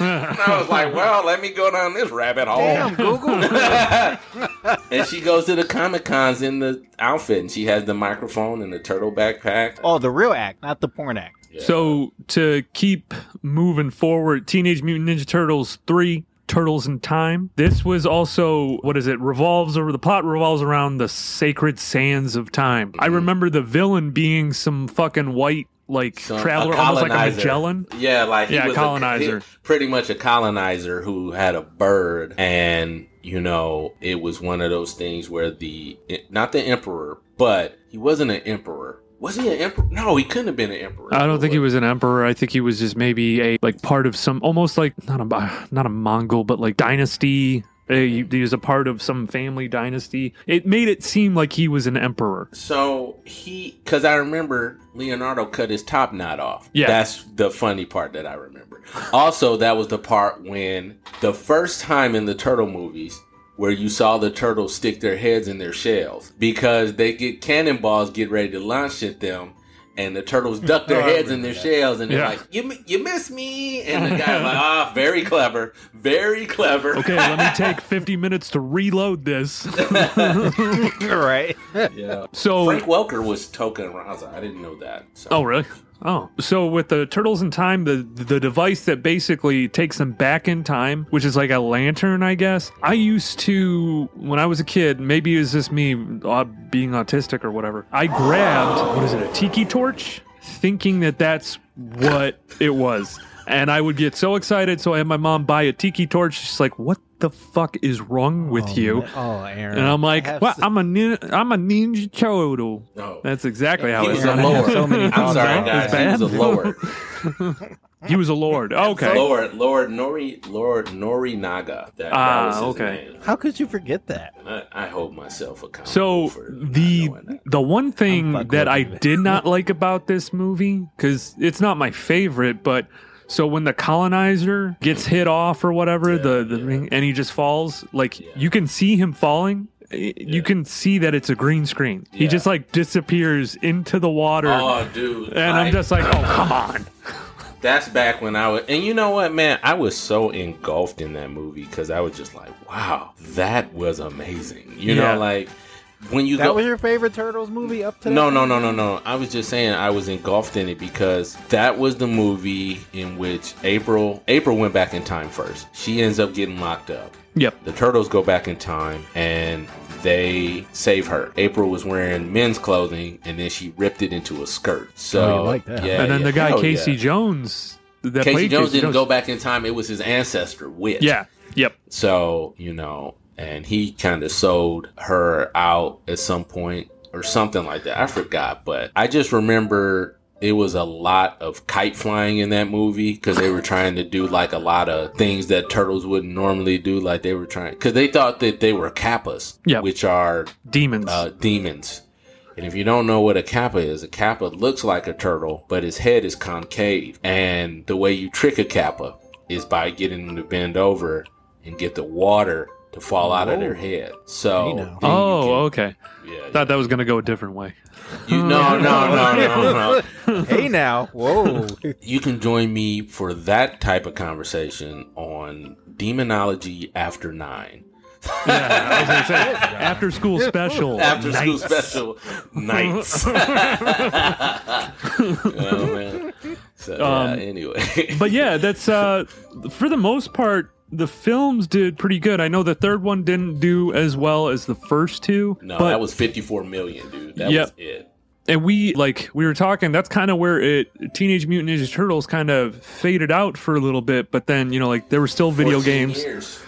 and (laughs) I was like, "Well, let me go down this rabbit hole." Damn, Google. (laughs) and she goes to the comic cons in the outfit, and she has the microphone and the turtle backpack. oh, the real act, not the porn act. So to keep moving forward, Teenage Mutant Ninja Turtles 3 Turtles in Time. This was also what is it? Revolves over the plot revolves around the sacred sands of time. I mm-hmm. remember the villain being some fucking white like Some- traveler, almost like a. Magellan. Yeah, like he Yeah, was a- colonizer. he- pretty much a colonizer who had a bird, and you know it was one of those things where the not the emperor, but he wasn't an emperor. Was he an emperor? No, he couldn't have been an emperor. I don't think he was an emperor. I think he was just maybe a like part of some almost like not a not a Mongol, but like dynasty. He, he was a part of some family dynasty. It made it seem like he was an emperor. So he, because I remember Leonardo cut his top knot off. Yeah. That's the funny part that I remember. Also, that was the part when the first time in the turtle movies where you saw the turtles stick their heads in their shells because they get cannonballs get ready to launch at them. And the turtles duck their Oh, heads in their that. shells, and they're Yeah. like, "You, you miss me," (laughs) and the guy's like, "Ah, very clever, very clever." Okay, let me take (laughs) 50 minutes to reload this. (laughs) right. yeah. So, Frank Welker was Tokka and Rahzar. I didn't know that. So. oh really? Oh, so with the turtles in time, the the device that basically takes them back in time, which is like a lantern, I guess. I used to when I was a kid. Maybe it was just me uh, being autistic or whatever. I grabbed what is it, a tiki torch, thinking that that's what it was. And I would get so excited, so I had my mom buy a tiki torch. She's like, "What the fuck is wrong with you?" Oh, Aaron. And I'm like, I have "Well, s- I'm a nin- I'm a ninja turtle." No. That's exactly how He it was a lord. (laughs) so many I'm sorry, guys. it. He was a (laughs) lord. He was a lord. (laughs) Okay. Lord, Lord Nori, Lord Norinaga. That, Ah, that was his okay. name. How could you forget that? I, I hold myself accountable. So for the the one thing that I did not like about this movie because it's not my favorite, but so when the colonizer gets hit off or whatever, the the ring, and he just falls, like you can see him falling. You can see that it's a green screen. He just like disappears into the water, Oh, dude. and I'm just like, oh come on. (laughs) That's back when I was. And you know what, man? I was so engulfed in that movie because I was just like, wow, that was amazing. You Yeah. know, like when you That go. was your favorite Turtles movie up to that No, no, no, no, no. I was just saying I was engulfed in it because that was the movie in which April April went back in time first. She ends up getting locked up. Yep. The turtles go back in time and they save her. April was wearing men's clothing and then she ripped it into a skirt. So Oh, you like that. Yeah, and then yeah. the guy Hell Casey yeah. Jones that Casey Jones Casey didn't go back in time. It was his ancestor, Whit. Yeah. Yep. So, you know, and he kind of sold her out at some point or something like that. I forgot, but I just remember it was a lot of kite flying in that movie because they were trying to do like a lot of things that turtles wouldn't normally do. Like they were trying, because they thought that they were kappas, Yep. which are Demons. uh, demons. And if you don't know what a kappa is, a kappa looks like a turtle, but his head is concave. And the way you trick a kappa is by getting them to bend over and get the water to fall out of their head. So, Hey, now. then oh, okay. can- yeah, Thought that was gonna go a different way. you, no, (laughs) no, no, no, no. (laughs) hey now, whoa! (laughs) You can join me for that type of conversation on demonology after nine. Yeah, I was gonna say after school special. After school special nights. oh man. So, Um, yeah, anyway. but yeah, that's uh for the most part the films did pretty good. I know the third one didn't do as well as the first two. no, but, that was 54 million, dude. That Yep. was it. and we like we were talking. That's kind of where it Teenage Mutant Ninja Turtles kind of faded out for a little bit. But then you know like there were still video games. years.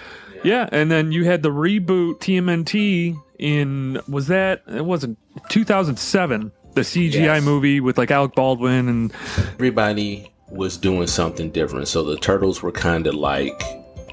Yeah, and then you had the reboot TMNT in was that it wasn't 2007 the CGI Yes. movie with like Alec Baldwin and Everybody was doing something different. So the turtles were kind of like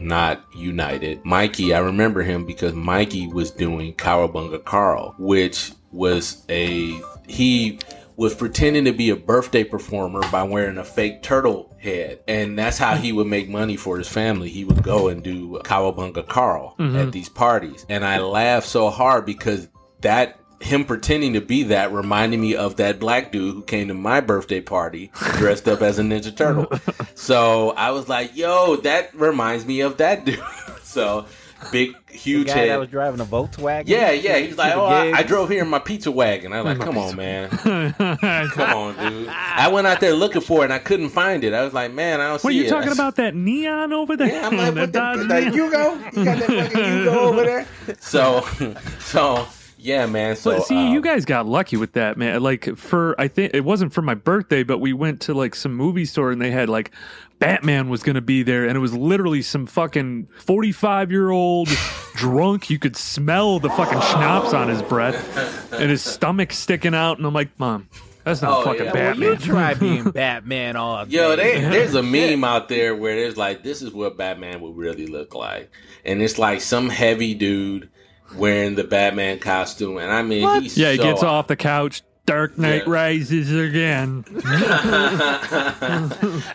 not united. Mikey, I remember him because Mikey was doing Cowabunga Carl, which was a he was pretending to be a birthday performer by wearing a fake turtle head. And that's how he would make money for his family. He would go and do Cowabunga Carl Mhm. at these parties. And I laughed so hard because that him pretending to be that reminded me of that black dude who came to my birthday party dressed up as a Ninja Turtle. (laughs) so I was like, yo, that reminds me of that dude. (laughs) so big, The huge guy head. that was driving a Volkswagen. yeah, yeah. He's like, oh, I. I drove here in my pizza wagon. I was like, (laughs) come on, man. Come on, dude. I went out there looking for it and I couldn't find it. I was like, man, I don't What are you it. talking I- about? That neon over there? Yeah, I'm like, what the, the? Yugo? You got that fucking Yugo over there? So, so yeah, man. So But see, uh, you guys got lucky with that, man. Like for I think it wasn't for my birthday, but we went to like some movie store and they had like Batman was going to be there, and it was literally some fucking forty-five-year-old (laughs) drunk. You could smell the fucking schnapps on his breath, and his stomach sticking out. And I'm like, Mom, that's not Oh, fucking yeah. Well, Batman. you try (laughs) being Batman all Yo, day. they, there's a (laughs) meme out there where there's like, this is what Batman would really look like, and it's like some heavy dude wearing the Batman costume, and I mean, he's yeah, he so- gets off the couch. Dark Knight Yeah. Rises again. (laughs)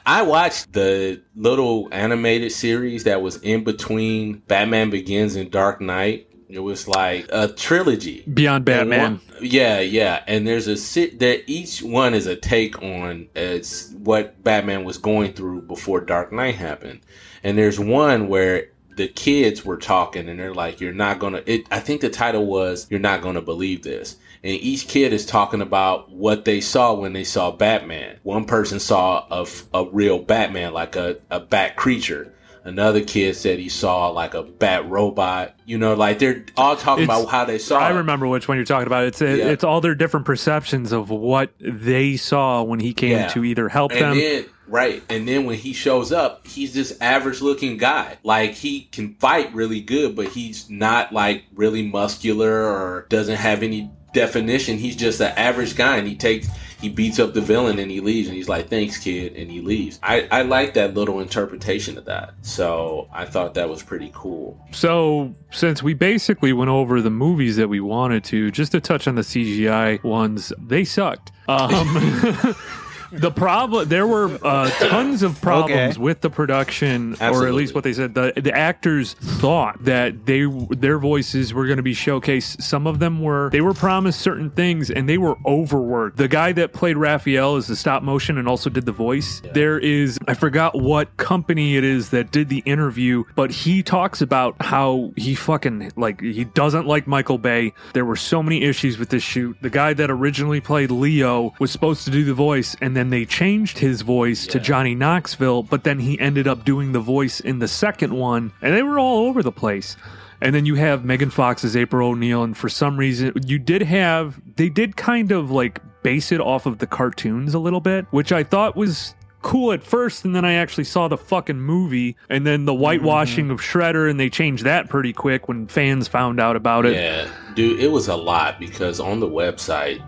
I watched the little animated series that was in between Batman Begins and Dark Knight. It was like a trilogy. Beyond Batman. one- yeah, yeah, and there's a sit that each one is a take on it's what Batman was going through before Dark Knight happened, and there's one where the kids were talking and they're like, "You're not gonna." It, I think the title was "You're not gonna believe this," and each kid is talking about what they saw when they saw Batman. One person saw a, a real Batman, like a, a bat creature. Another kid said he saw like a bat robot. You know, like they're all talking It's- about how they saw. I it. remember which one you're talking about. It's it, Yeah. it's all their different perceptions of what they saw when he came Yeah. to either help and them. Then, right. And then when he shows up, he's this average looking guy. Like he can fight really good, but he's not like really muscular or doesn't have any definition. He's just an average guy and he takes he beats up the villain and he leaves and he's like, Thanks, kid, and he leaves. I, I like that little interpretation of that. So I thought that was pretty cool. So, since we basically went over the movies that we wanted to, just to touch on the CGI ones, they sucked. Um, (laughs) (laughs) the problem, there were uh, tons of problems Okay. with the production, or at least what they said. The, the actors thought that they their voices were going to be showcased. Some of them were. They were promised certain things, and they were overworked. The guy that played Raphael is the stop motion and also did the voice. There is, I forgot what company it is that did the interview, but he talks about how he fucking like he doesn't like Michael Bay. There were so many issues with this shoot. The guy that originally played Leo was supposed to do the voice, and then they changed his voice to Johnny Knoxville, but then he ended up doing the voice in the second one, and they were all over the place. And then you have Megan Fox as April O'Neil, and for some reason, you did have they did kind of like base it off of the cartoons a little bit, which I thought was cool at first, and then I actually saw the fucking movie, and then the whitewashing mm-hmm. of Shredder, and they changed that pretty quick when fans found out about it. Yeah, dude, it was a lot because on the website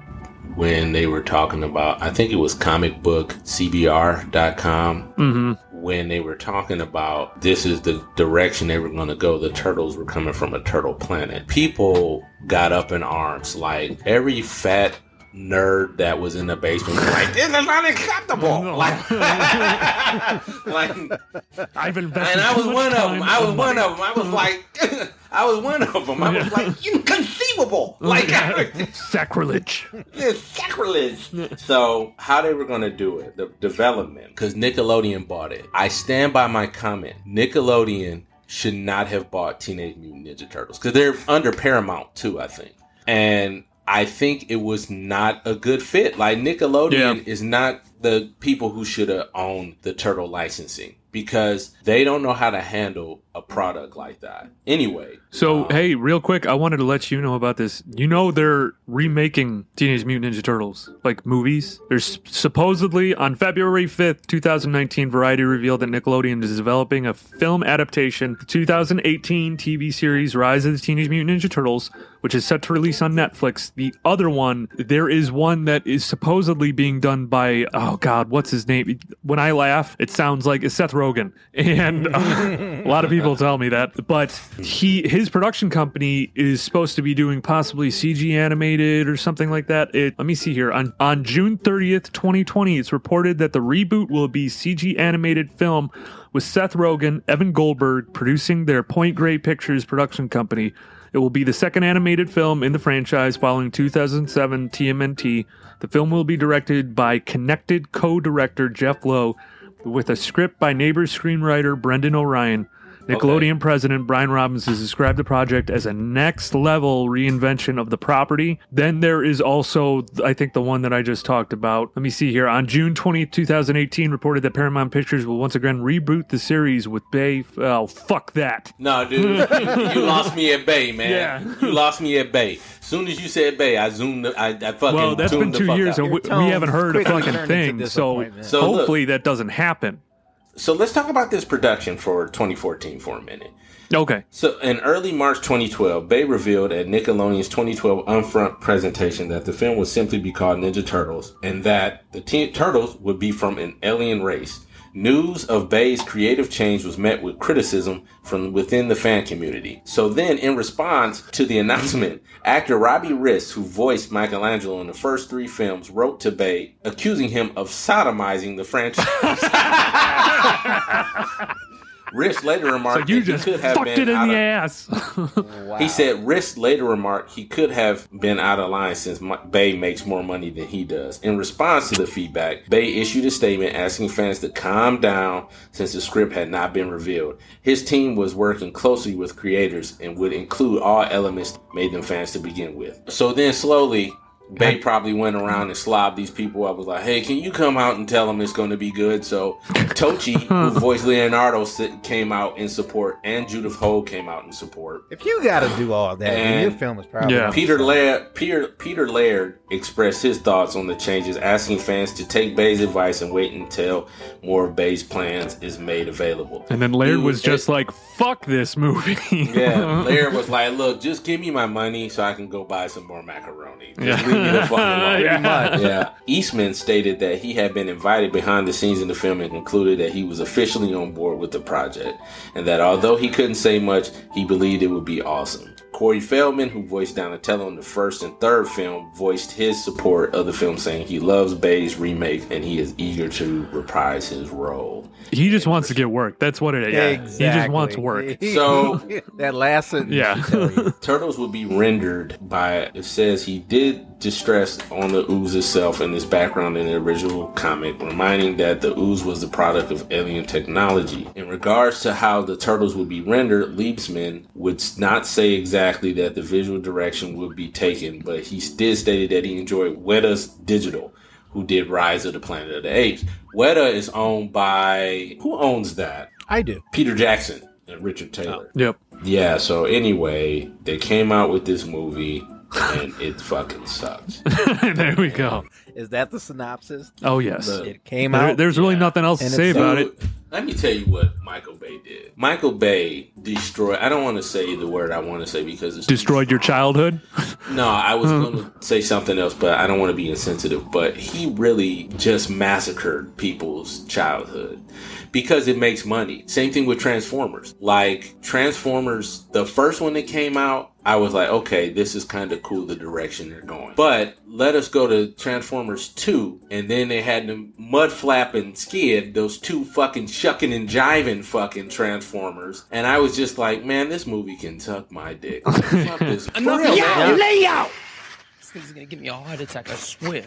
when they were talking about, I think it was comicbookcbr.com, hmm when they were talking about this is the direction they were going to go, the turtles were coming from a turtle planet. People got up in arms. Like every fat nerd that was in the basement (laughs) (laughs) was like, this is unacceptable. Like, like I've invested and I was one of them. I was one of them. I was like, I was one of them. I was like, inconceivable. Like, sacrilege. it's sacrilege. So, how they were going to do it, the development, because Nickelodeon bought it. I stand by my comment. Nickelodeon should not have bought Teenage Mutant Ninja Turtles because they're under Paramount too, I think. And I think it was not a good fit. Like Nickelodeon Yeah. is not the people who should have owned the turtle licensing because they don't know how to handle a product like that. Anyway, So, um, hey, real quick, I wanted to let you know about this. You know they're remaking Teenage Mutant Ninja Turtles, like movies. There's supposedly on February 5th, 2019, Variety revealed that Nickelodeon is developing a film adaptation, the 2018 TV series Rise of the Teenage Mutant Ninja Turtles, which is set to release on Netflix. The other one, there is one that is supposedly being done by, oh God, what's his name? When I laugh, it sounds like it's Seth Rogen. (laughs) And uh, a lot of people tell me that. But he his production company is supposed to be doing possibly CG animated or something like that. It, let me see here. On, on June 30th, 2020, it's reported that the reboot will be CG animated film with Seth Rogen, Evan Goldberg producing their Point Grey Pictures production company. It will be the second animated film in the franchise following 2007 TMNT. The film will be directed by Connected co director Jeff Lowe with a script by Neighbors screenwriter Brendan O'Brien. Nickelodeon president Brian Robbins has described the project as a next level reinvention of the property. Then there is also, I think, the one that I just talked about. Let me see here. On June 20, 2018, reported that Paramount Pictures will once again reboot the series with Bay. Oh, fuck that. No, dude, you lost me at Bay, man. Yeah. You lost me at Bay. Soon as you said Bay, I zoomed. I, I fucking. Well, that's tuned been two years out. and we, we haven't heard a fucking thing. So, So, look. hopefully that doesn't happen. So let's talk about this production for 2014 for a minute. Okay. So in early March 2012, Bay revealed at Nickelodeon's 2012 Upfront presentation that the film would simply be called Ninja Turtles and that the teen Turtles would be from an alien race. News of Bay's creative change was met with criticism from within the fan community. So then, in response to the (laughs) announcement, actor Robbie Rist, who voiced Michelangelo in the first three films, wrote to Bay accusing him of sodomizing the franchise. (laughs) Rist later remarked So you just could have fucked been it in the of- ass. (laughs) He said Rist later remarked he could have been out of line since Bay makes more money than he does. In response to the feedback, Bay issued a statement asking fans to calm down since the script had not been revealed. His team was working closely with creators and would include all elements made them fans to begin with. So then slowly, Bay probably went around and slobbed these people up. Was like, "Hey, can you come out and tell them it's going to be good?" So Tochi, (laughs) who voiced Leonardo, came out in support, and Judith Hoag came out in support. If you got to do all that, then your film is probably not Peter. Laird, Peter, Peter Laird expressed his thoughts on the changes, asking fans to take Bay's advice and wait until more of Bay's plans is made available. And then Laird He was just like, fuck this movie. yeah, (laughs) Laird was like, "Look, just give me my money so I can go buy some more macaroni. Just Yeah. Leave me the fuck much. Yeah. Eastman stated that he had been invited behind the scenes in the film and concluded that he was officially on board with the project, and that although he couldn't say much, he believed it would be awesome. Corey Feldman, who voiced Donatello in the first and third film, voiced his support of the film, saying he loves Bay's remake and he is eager to reprise his role. he just wants to get work. That's what it is. Yeah. He just wants work. (laughs) So that last sentence. Yeah. (laughs) Turtles will be rendered by it says he did distress on the ooze itself and its background in the original comic, reminding that the ooze was the product of alien technology. In regards to how the turtles would be rendered, Liebesman would not say exactly that the visual direction would be taken, but he did stated that he enjoyed Weta's Digital, who did Rise of the Planet of the Apes. Weta is owned by who owns that? I do. Peter Jackson and Richard Taylor. Yep. Yeah, so anyway, they came out with this movie and it fucking sucks. (laughs) there we go. Is that the synopsis? Oh, yes. It came There- out. there's really nothing else to say it's- about it. Let me tell you what Michael Bay did. Michael Bay destroyed. I don't want to say the word I want to say because it's Destroyed your childhood? (laughs) No, I was going (laughs) to say something else, but I don't want to be insensitive. But he really just massacred people's childhood because it makes money. Same thing with Transformers. Like Transformers, the first one that came out, I was like, okay, this is kind of cool the direction they're going. But let us go to Transformers 2, and then they had the mud flap and skid, those two fucking shucking and jiving fucking Transformers. And I was just like, man, this movie can tuck my dick. (laughs) Fuck this. For Enough real, yelling, man. lay out. This thing's gonna give me a heart attack, I swear.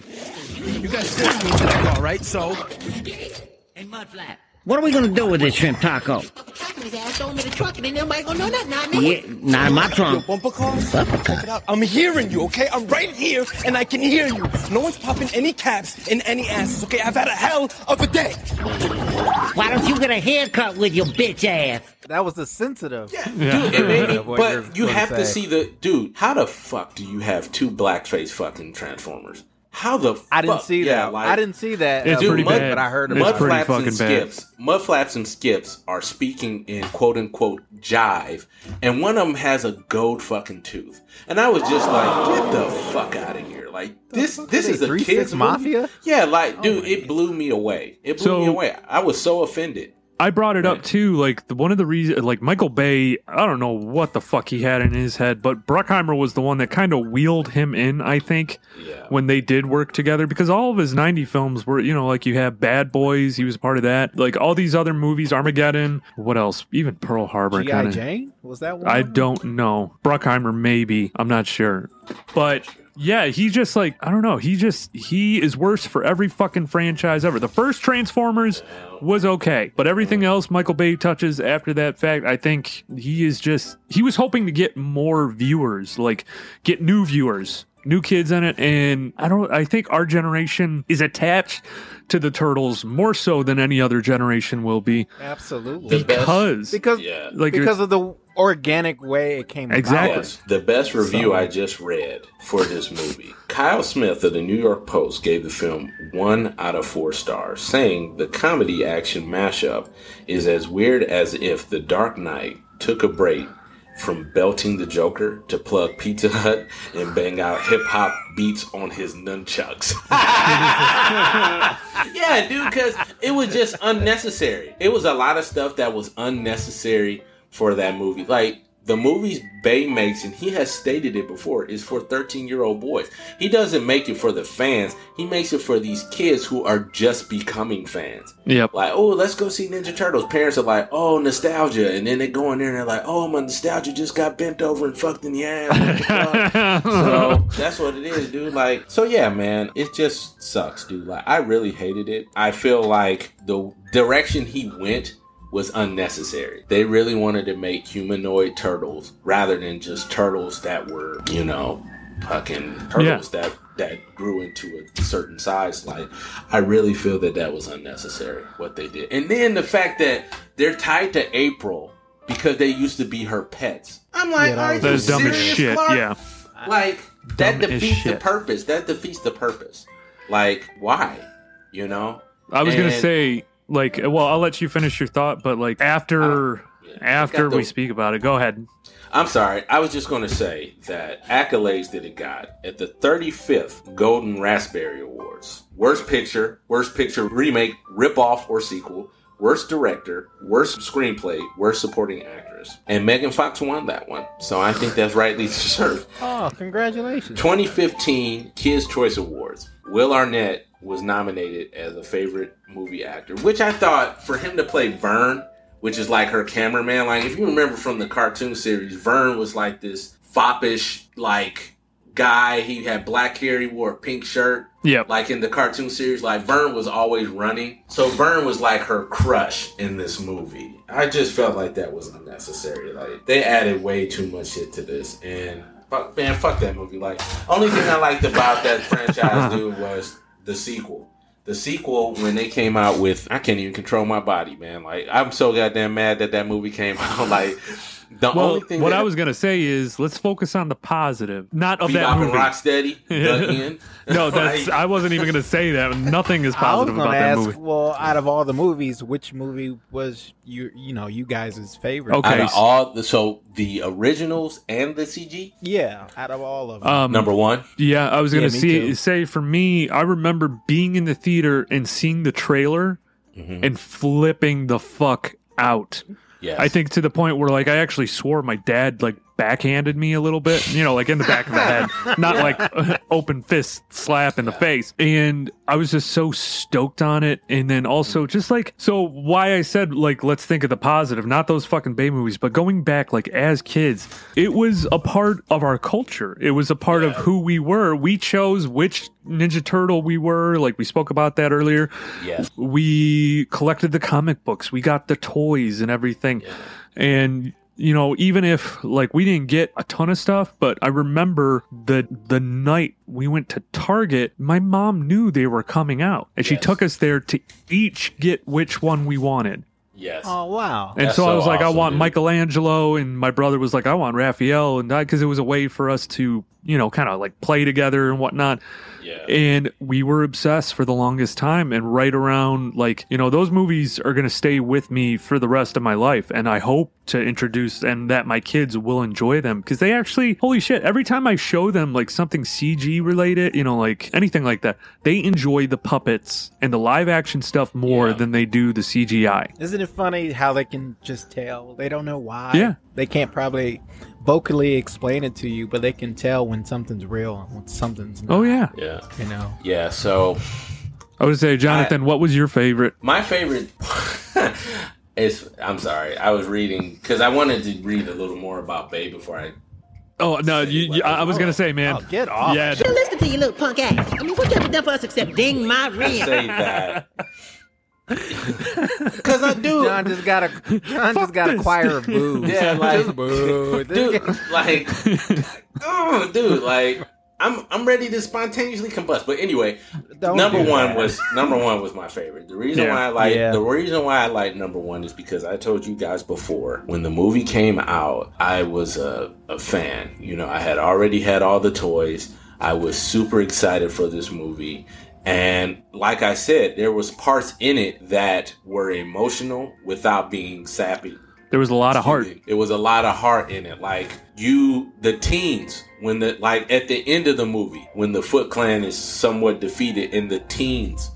You guys forced me into that car, right? So. Hey, Mudflap, What are we gonna do with this shrimp taco? His ass throw him in the truck and nobody gonna know nothing. Not. Yeah, not in my trunk. Bumper car? Bumper car. Check it out. I'm hearing you, okay? I'm right here and I can hear you. No one's popping any caps in any asses, okay? I've had a hell of a day. Why don't you get a haircut with your bitch ass? That was the sensitive. Dude, it made me, What you're but you gonna have to say. see the dude. How the fuck do you have two blackface fucking transformers? How the I didn't fuck- see yeah, that. like- I didn't see that. It's uh, pretty but, bad. But I heard It's pretty it. Mudflaps and bad. Skids. Mudflaps and Skids are speaking in quote unquote jive, and one of them has a gold fucking tooth. And I was just like, get the fuck out of here! Like this, this they, is a Three kids Six movie? Mafia? Yeah, like dude, it blew me away. It blew So- me away. I was so offended. I brought it up too. Like the, one of the reasons, like Michael Bay, I don't know what the fuck he had in his head, but Bruckheimer was the one that kind of wheeled him in. I think when they did work together, because all of his '90 films were, you know, like you have Bad Boys, he was a part of that. Like all these other movies, Armageddon, what else? Even Pearl Harbor, G.I. Jane? Was that one? I don't know. Bruckheimer, maybe. I'm not sure. But yeah, he just like, I don't know. He just, he is worse for every fucking franchise ever. The first Transformers was okay, but everything else Michael Bay touches after that fact, I think he is just, he was hoping to get more viewers, like get new viewers. New kids in it, and I don't. I think our generation is attached to the turtles more so than any other generation will be. Absolutely. Because because yeah. like because of the organic way it came Exactly. about. Yes, the best review So- I just read for this movie. Kyle Smith of the New York Post gave the film one out of four stars, saying the comedy action mashup is as weird as if The Dark Knight took a break from belting the Joker to plug Pizza Hut and bang out hip hop beats on his nunchucks. (laughs) yeah, dude, because it was just unnecessary. It was a lot of stuff that was unnecessary for that movie. Like the movies Bay makes, and he has stated it before, is for 13 year old boys. He doesn't make it for the fans. He makes it for these kids who are just becoming fans. Yep. Like, oh, let's go see Ninja Turtles. Parents are like, oh, nostalgia. And then they go in there and they're like, oh, my nostalgia just got bent over and fucked in the ass. Oh, Fuck? (laughs) so that's what it is, dude. Like, so yeah, man, it just sucks, dude. Like, I really hated it. I feel like the direction he went was unnecessary. They really wanted to make humanoid turtles rather than just turtles that were, you know, fucking turtles that that grew into a certain size. Like, I really feel that that was unnecessary what they did. And then the fact that they're tied to April because they used to be her pets. I'm like, Yeah, that are was- you That's dumb as serious, shit, Clark? yeah. Like that Dumb as defeats the purpose. That defeats the purpose. Like, why? You know? I was gonna say, like, well, I'll let you finish your thought, but like uh, after after the- we speak about it, go ahead. I'm sorry. I was just going to say that accolades that it got at the 35th Golden Raspberry Awards. Worst picture, worst picture remake, ripoff or sequel, worst director, worst screenplay, worst supporting actress. And Megan Fox won that one. So I think that's rightly (laughs) deserved. Oh, congratulations. 2015 Kids Choice Awards. Will Arnett was nominated as a favorite movie actor, which I thought for him to play Vern, which is like her cameraman. Like if you remember from the cartoon series, Vern was like this foppish like guy. He had black hair. He wore a pink shirt. Yeah. Like in the cartoon series, like Vern was always running. So Vern was like her crush in this movie. I just felt like that was unnecessary. Like they added way too much shit to this, and fuck, man, fuck that movie. Like only thing I liked about that (laughs) franchise, dude, was the sequel. The sequel when they came out with I can't even control my body, man. Like I'm so goddamn mad that that movie came (laughs) out. like the well, only thing what that I was gonna say is let's focus on the positive, not of that Bebop and movie. Rocksteady, (laughs) the end. (laughs) no, that's (laughs) Like- I wasn't even gonna say that. Nothing is I was positive gonna about that movie. well, out of all the movies, which movie was you you know you guys' favorite? Out of all the so the originals and the CG. yeah, out of all of them. Um, Number one. Yeah, I was gonna Yeah, see, too. say for me, I remember being in the theater and seeing the trailer Mm-hmm. and flipping the fuck out. Yes. I think to the point where like I actually swore my dad like backhanded me a little bit, you know, like in the back of the head, (laughs) not like (laughs) open fist slap in the face. And I was just so stoked on it. And then also just like, so why I said, like, let's think of the positive, not those fucking Bay movies, but going back, like, as kids, it was a part of our culture. It was a part of who we were. We chose which Ninja Turtle we were. Like, we spoke about that earlier. Yes. We collected the comic books, we got the toys and everything. And you know, even if like we didn't get a ton of stuff, but I remember the the night we went to Target, my mom knew they were coming out, and she took us there to each get which one we wanted. Yes. Oh wow. And That's so, I so was like, I want dude. Michelangelo, and my brother was like, I want Raphael, and because it was a way for us to, you know, kind of like play together and whatnot. Yeah. And we were obsessed for the longest time. And right around, like, you know, those movies are going to stay with me for the rest of my life. And I hope to introduce and that my kids will enjoy them because they actually, holy shit, every time I show them like something CG related, you know, like anything like that, they enjoy the puppets and the live action stuff more than they do the CGI. Isn't it funny how they can just tell? They don't know why. Yeah. They can't probably vocally explain it to you, but they can tell when something's real and when something's not. Oh, yeah. Yeah. You know. Yeah. So I would say, Jonathan, what was your favorite? my favorite (laughs) is I'm sorry. I was reading because I wanted to read a little more about Bay before I. Oh, no, you, you, I I was going to say, man. Oh, get off. Yeah. Listen to you little punk ass. I mean, what you ever done for us except ding my rent? Say that. (laughs) Because I do. John just got a John just got a choir of boos. (laughs) Yeah, like- boo. dude, like, oh, dude, like, I'm I'm ready to spontaneously combust. But anyway, Don't number one that. was number one was my favorite. The reason Yeah. why I like Yeah. the reason why I like number one is because I told you guys before when the movie came out, I was a, a fan. You know, I had already had all the toys. I was super excited for this movie. Mm-hmm. And like I said, there was parts in it that were emotional without being sappy. There was a lot of heart. It was a lot of heart in it. Like you, the teens, when the like at the end of the movie, when the Foot Clan is somewhat defeated, and the teens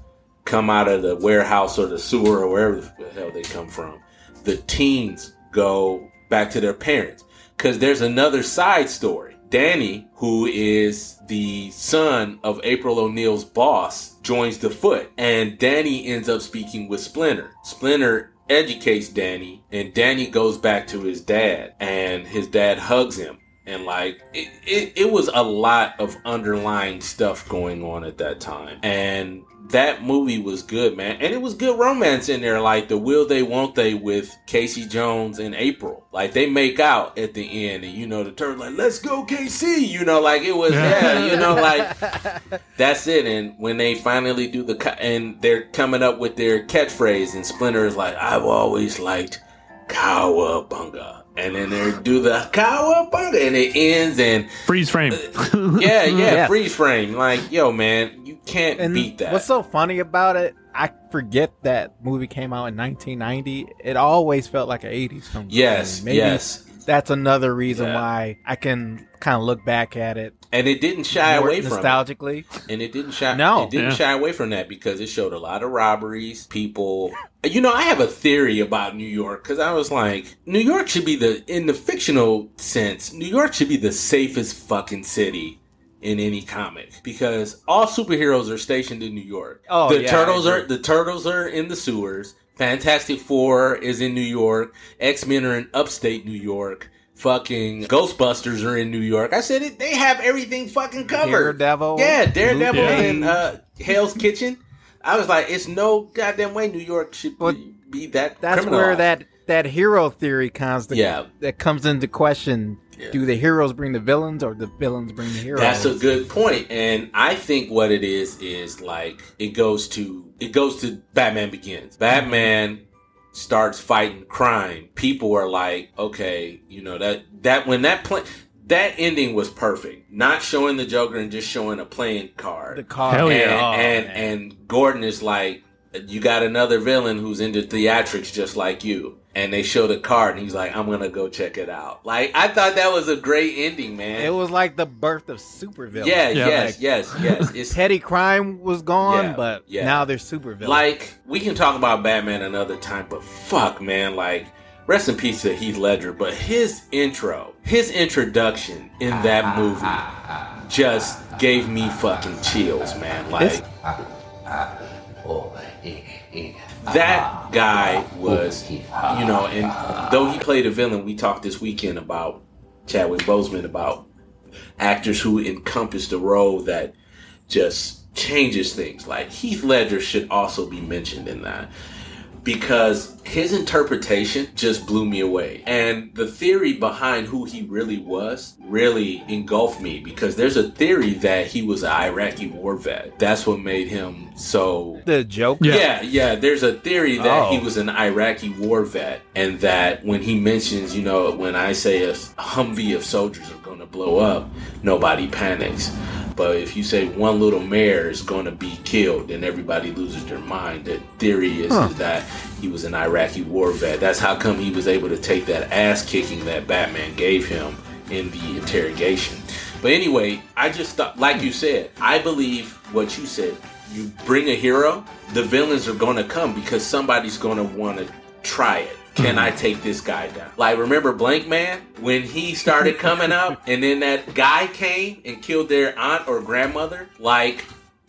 come out of the warehouse or the sewer or wherever the hell they come from, the teens go back to their parents because there's another side story. Danny, who is the son of April O'Neil's boss, joins the Foot, and Danny ends up speaking with Splinter. Splinter educates Danny, and Danny goes back to his dad, and his dad hugs him. And like it, it, it was a lot of underlying stuff going on at that time. And that movie was good, man. And it was good romance in there, like the will they won't they with Casey Jones and April. Like they make out at the end, and you know the turtle like, let's go KC, you know, like it was yeah, (laughs) you know, like that's it. And when they finally do the co- and they're coming up with their catchphrase, and Splinter is like, I've always liked Cowabunga. And then they do the Cowabunga, and it ends, and Freeze frame. Uh, yeah, (laughs) yeah, Yeah. freeze frame. Like, yo, man, you can't And beat that. what's so funny about it? I forget that movie came out in 1990. It always felt like an 80s film. Yes. Maybe yes. That's another reason Yeah. why I can kind of look back at it and it didn't shy away from it. nostalgically. And it didn't shy. No. it didn't Yeah. shy away from that because it showed a lot of robberies. People, you know, I have a theory about New York because I was like, New York should be the in the fictional sense. New York should be the safest fucking city in any comic because all superheroes are stationed in New York. Oh, the yeah, I turtles are the turtles are in the sewers. Fantastic Four is in New York. X Men are in upstate New York. Fucking Ghostbusters are in New York. I said it. They have everything fucking covered. Daredevil. Yeah, Daredevil Yeah. and uh, Hell's Kitchen. I was like, it's no goddamn way New York should be, be that. That's where that that hero theory comes. To, Yeah. that comes into question. Do the heroes bring the villains, or the villains bring the heroes? That's a good point, and I think what it is is like it goes to it goes to Batman Begins. Batman starts fighting crime. People are like, okay, you know that that when that play that ending was perfect. Not showing the Joker and just showing a playing card. The card. Hell and, yeah. Oh, and and Gordon is like, you got another villain who's into theatrics just like you. And they show the card, and he's like, "I'm gonna go check it out." Like I thought that was a great ending, man. It was like the birth of supervillains. Yeah, Yeah. yes, Like, yes, yes. (laughs) It's petty crime was gone, Yeah, but yeah. now they're supervillains. like we can talk about Batman another time, but fuck, man, like rest in peace to Heath Ledger, but his intro, his introduction in that movie just gave me fucking chills, man. Like (laughs) that guy was, you know, and though he played a villain, we talked this weekend about Chadwick Boseman about actors who encompass the role that just changes things. Like Heath Ledger should also be mentioned in that because his interpretation just blew me away. And the theory behind who he really was really engulfed me because there's a theory that he was an Iraqi war vet. That's what made him so. The joke? Yeah, yeah. There's a theory that Oh. he was an Iraqi war vet, and that when he mentions, you know, when I say a Humvee of soldiers are going to blow up, nobody panics. But if you say one little mare is going to be killed, then everybody loses their mind. The theory is, Huh. is that he was an Iraqi war vet. That's how come he was able to take that ass kicking that Batman gave him in the interrogation. But anyway, I just thought, like you said, I believe what you said. You bring a hero, the villains are going to come because somebody's going to want to try it. Can I take this guy down? Like, remember Blankman when he started coming up, (laughs) and then that guy came and killed their aunt or grandmother? Like,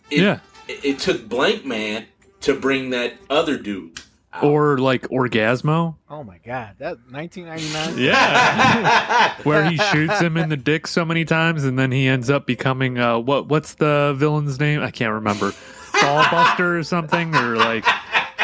it, Yeah. it, it took Blankman to bring that other dude. Or like Orgazmo, Oh my god, that 1999. Yeah. (laughs) where he shoots him in the dick so many times, and then he ends up becoming uh, what? What's the villain's name? I can't remember. (laughs) Ballbuster or something, or like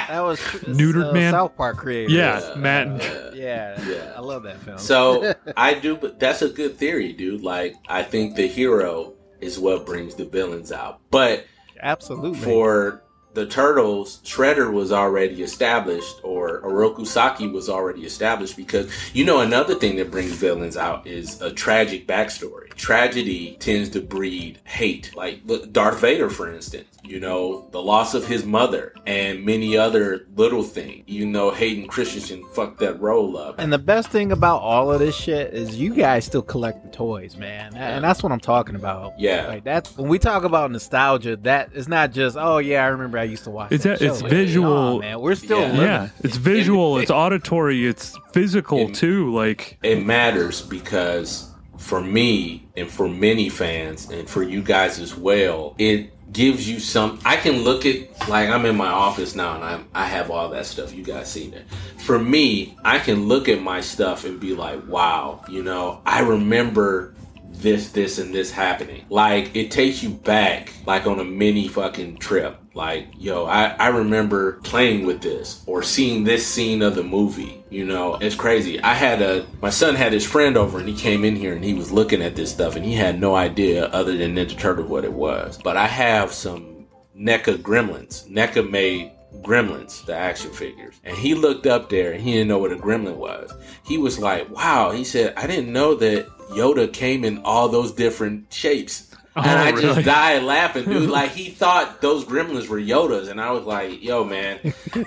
That was Neutered uh, man? South Park creator. Yeah, Matt and- yeah, yeah, I love that film. So (laughs) I do, but that's a good theory, dude. Like I think the hero is what brings the villains out. But absolutely for the turtles, Shredder was already established, or Oroku Saki was already established because you know another thing that brings villains out is a tragic backstory. Tragedy tends to breed hate. Like look, Darth Vader, for instance. You know the loss of his mother and many other little things. You know Hayden Christensen fucked that role up. And the best thing about all of this shit is you guys still collect the toys, man. And that's what I'm talking about. Yeah. Like that's when we talk about nostalgia, that is not just, oh yeah, I remember I used to watch It's that it's show. visual. Nah, man. We're still Yeah. yeah, it's visual, it's auditory, it's physical too. Like it matters because for me and for many fans and for you guys as well, it gives you some. I can look at like I'm in my office now and I I have all that stuff. You guys seen it. For me, I can look at my stuff and be like, wow, you know, I remember this, this, and this happening. Like it takes you back, like on a mini fucking trip. Like, yo, I, I remember playing with this or seeing this scene of the movie. You know, it's crazy. I had a my son had his friend over and he came in here and he was looking at this stuff and he had no idea other than Ninja Turtle what it was. But I have some NECA Gremlins. NECA made Gremlins, the action figures. And he looked up there and he didn't know what a gremlin was. He was like, wow. He said, I didn't know that Yoda came in all those different shapes. Oh, and Oh, I really? just died laughing, dude. (laughs) Like he thought those gremlins were Yodas, and I was like, "Yo, man,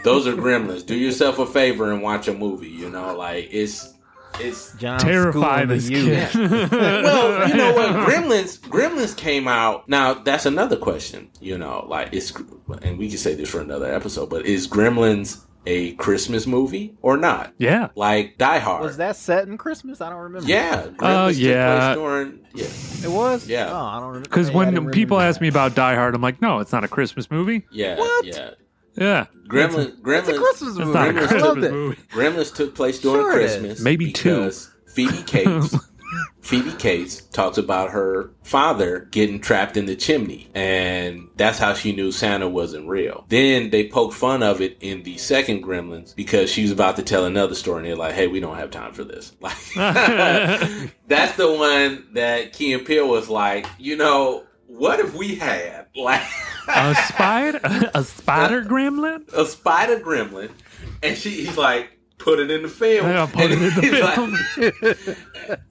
those are gremlins. Do yourself a favor and watch a movie. You know, like it's it's John Terrify schooling the this youth. kid. (laughs) well, you know what? Gremlins, Gremlins came out. Now that's another question. You know, like it's, and we can say this for another episode. But is Gremlins a Christmas movie or not? Yeah. Like Die Hard. Was that set in Christmas? I don't remember. yeah. Oh, Gremlins took yeah. place during. Yeah. It was? Yeah. Oh, I don't remember. Because when didn't people remember ask me about Die Hard, I'm like, no, it's not a Christmas movie. Yeah. What? Yeah. Yeah, Gremlins. Gremlins. It's a Christmas it's movie. not a I Christmas loved it. movie. Gremlins took place during Sure. Christmas. Maybe two. because Phoebe Cates. (laughs) Phoebe Cates talks about her father getting trapped in the chimney, and that's how she knew Santa wasn't real. Then they poked fun of it in the second Gremlins because she was about to tell another story, and they're like, "Hey, we don't have time for this." (laughs) Like, (laughs) that's the one that Key and Peele was like, you know, what if we had (laughs) like a spider, a spider gremlin. a spider gremlin, and she he's like, put it in the film. Yeah, put it in the (laughs) he's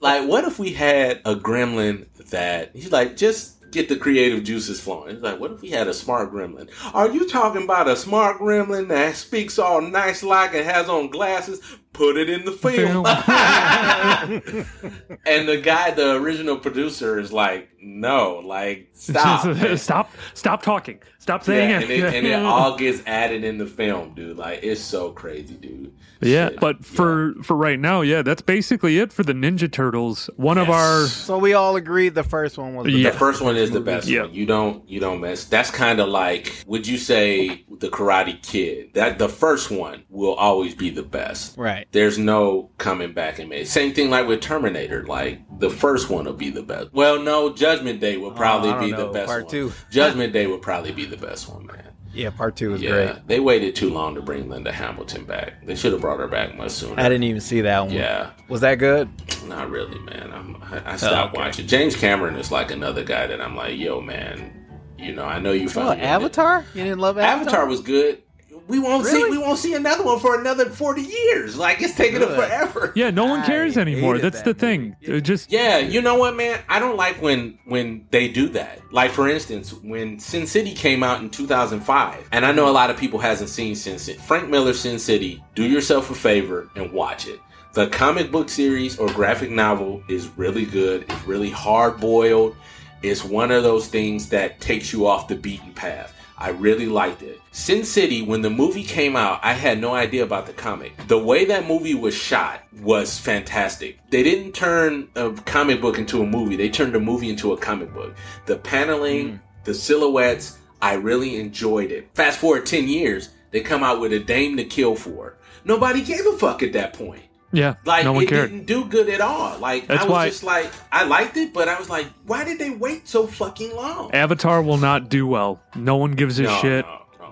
Like, like, what if we had a gremlin that he's like, just get the creative juices flowing. He's like, what if we had a smart gremlin? Are you talking about a smart gremlin that speaks all nice like and has on glasses? put it in the film. (laughs) and the guy, the original producer, is like, no, like (laughs) stop, uh, stop, stop talking. Stop saying yeah, it. and it, and it all (laughs) gets added in the film, dude. Like it's so crazy, dude. Yeah, but for for right now, yeah, that's basically it for the Ninja Turtles. One of our So we all agreed the first one was the Yeah. The first one is the best Yeah. one. You don't you don't mess. That's kind of like would you say the Karate Kid? That the first one will always be the best. Right. There's no coming back and make. Same thing like with Terminator. Like the first one will be the best. Well, no, Judgment Day will oh, probably Oh, don't be the know. best Part one. two. Judgment Day will probably be the best one, man. Yeah, part two was yeah, great. they waited too long to bring Linda Hamilton back. They should have brought her back much sooner. I didn't even see that one. Yeah. Was that good? Not really, man. I'm, I, I oh, stopped okay. watching. James Cameron is like another guy that I'm like, yo, man. You know, I know you Oh, found Avatar? You didn't love Avatar? Avatar was good. We won't see. We won't see another one for another forty years. Like it's taking it forever. yeah, no one cares anymore. hated That's the thing. It just Yeah, you know what, man? I don't like when when they do that. Like for instance, when Sin City came out in 2005, and I know a lot of people hasn't seen Sin City. Frank Miller Sin City. Do yourself a favor and watch it. The comic book series or graphic novel is really good. It's really hard boiled. It's one of those things that takes you off the beaten path. I really liked it. Sin City, when the movie came out, I had no idea about the comic. The way that movie was shot was fantastic. They didn't turn a comic book into a movie, they turned a movie into a comic book. The paneling, hmm. the silhouettes, I really enjoyed it. Fast forward 10 years, they come out with a Dame to Kill for. Nobody gave a fuck at that point. yeah, Like no one it cared. didn't do good at all. Like That's I was why- just like I liked it, but I was like, why did they wait so fucking long? Avatar will not do well. No one gives a No, shit.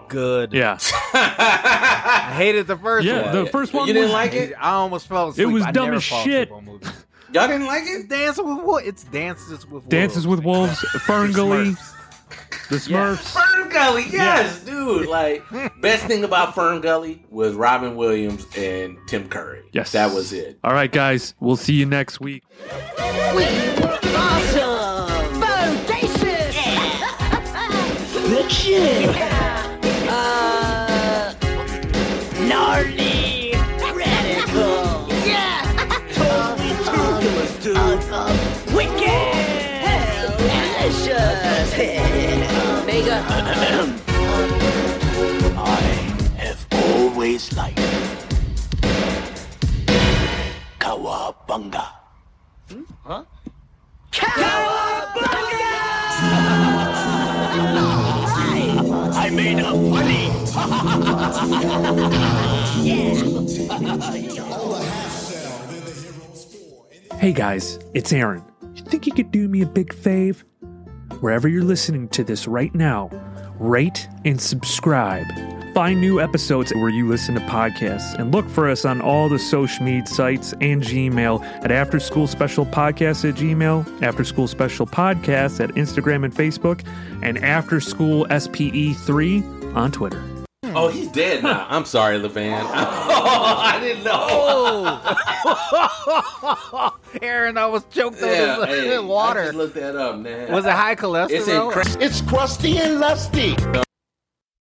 Good. Yeah, (laughs) I hated the first yeah. one. The first one You didn't was, like it? I almost fell asleep. It was I dumb as shit. asleep. Y'all didn't like it? It's Dancing with Wolves. It's Dances with Wolves. Dances with Wolves, (laughs) Ferngully, the Smurfs. Fern Gully, yes, dude. Like (laughs) best thing about Fern Gully was Robin Williams and Tim Curry. Yes, that was it. All right, guys, we'll see you next week. Awesome! Bodacious! Good gnarly! Radical! Yeah! Totally turbulent, dude! Uh, wicked! Delicious! Mega! (laughs) I have always liked Cowabunga. Huh? (laughs) I made a funny. (laughs) Hey guys, it's Aaron. You think you could do me a big fave? Wherever you're listening to this right now, rate and subscribe. Find new episodes where you listen to podcasts and look for us on all the social media sites and Gmail at After School Special Podcast at Gmail, After School Special Podcast at Instagram and Facebook, and After School SPE3 on Twitter. Oh, he's dead now. I'm sorry, La-Van. (laughs) I didn't know. Oh. (laughs) Aaron, I was choked Yeah, on hey, the I water. just looked that up, man. Was it high cholesterol? It's incredible. It's crusty and lusty.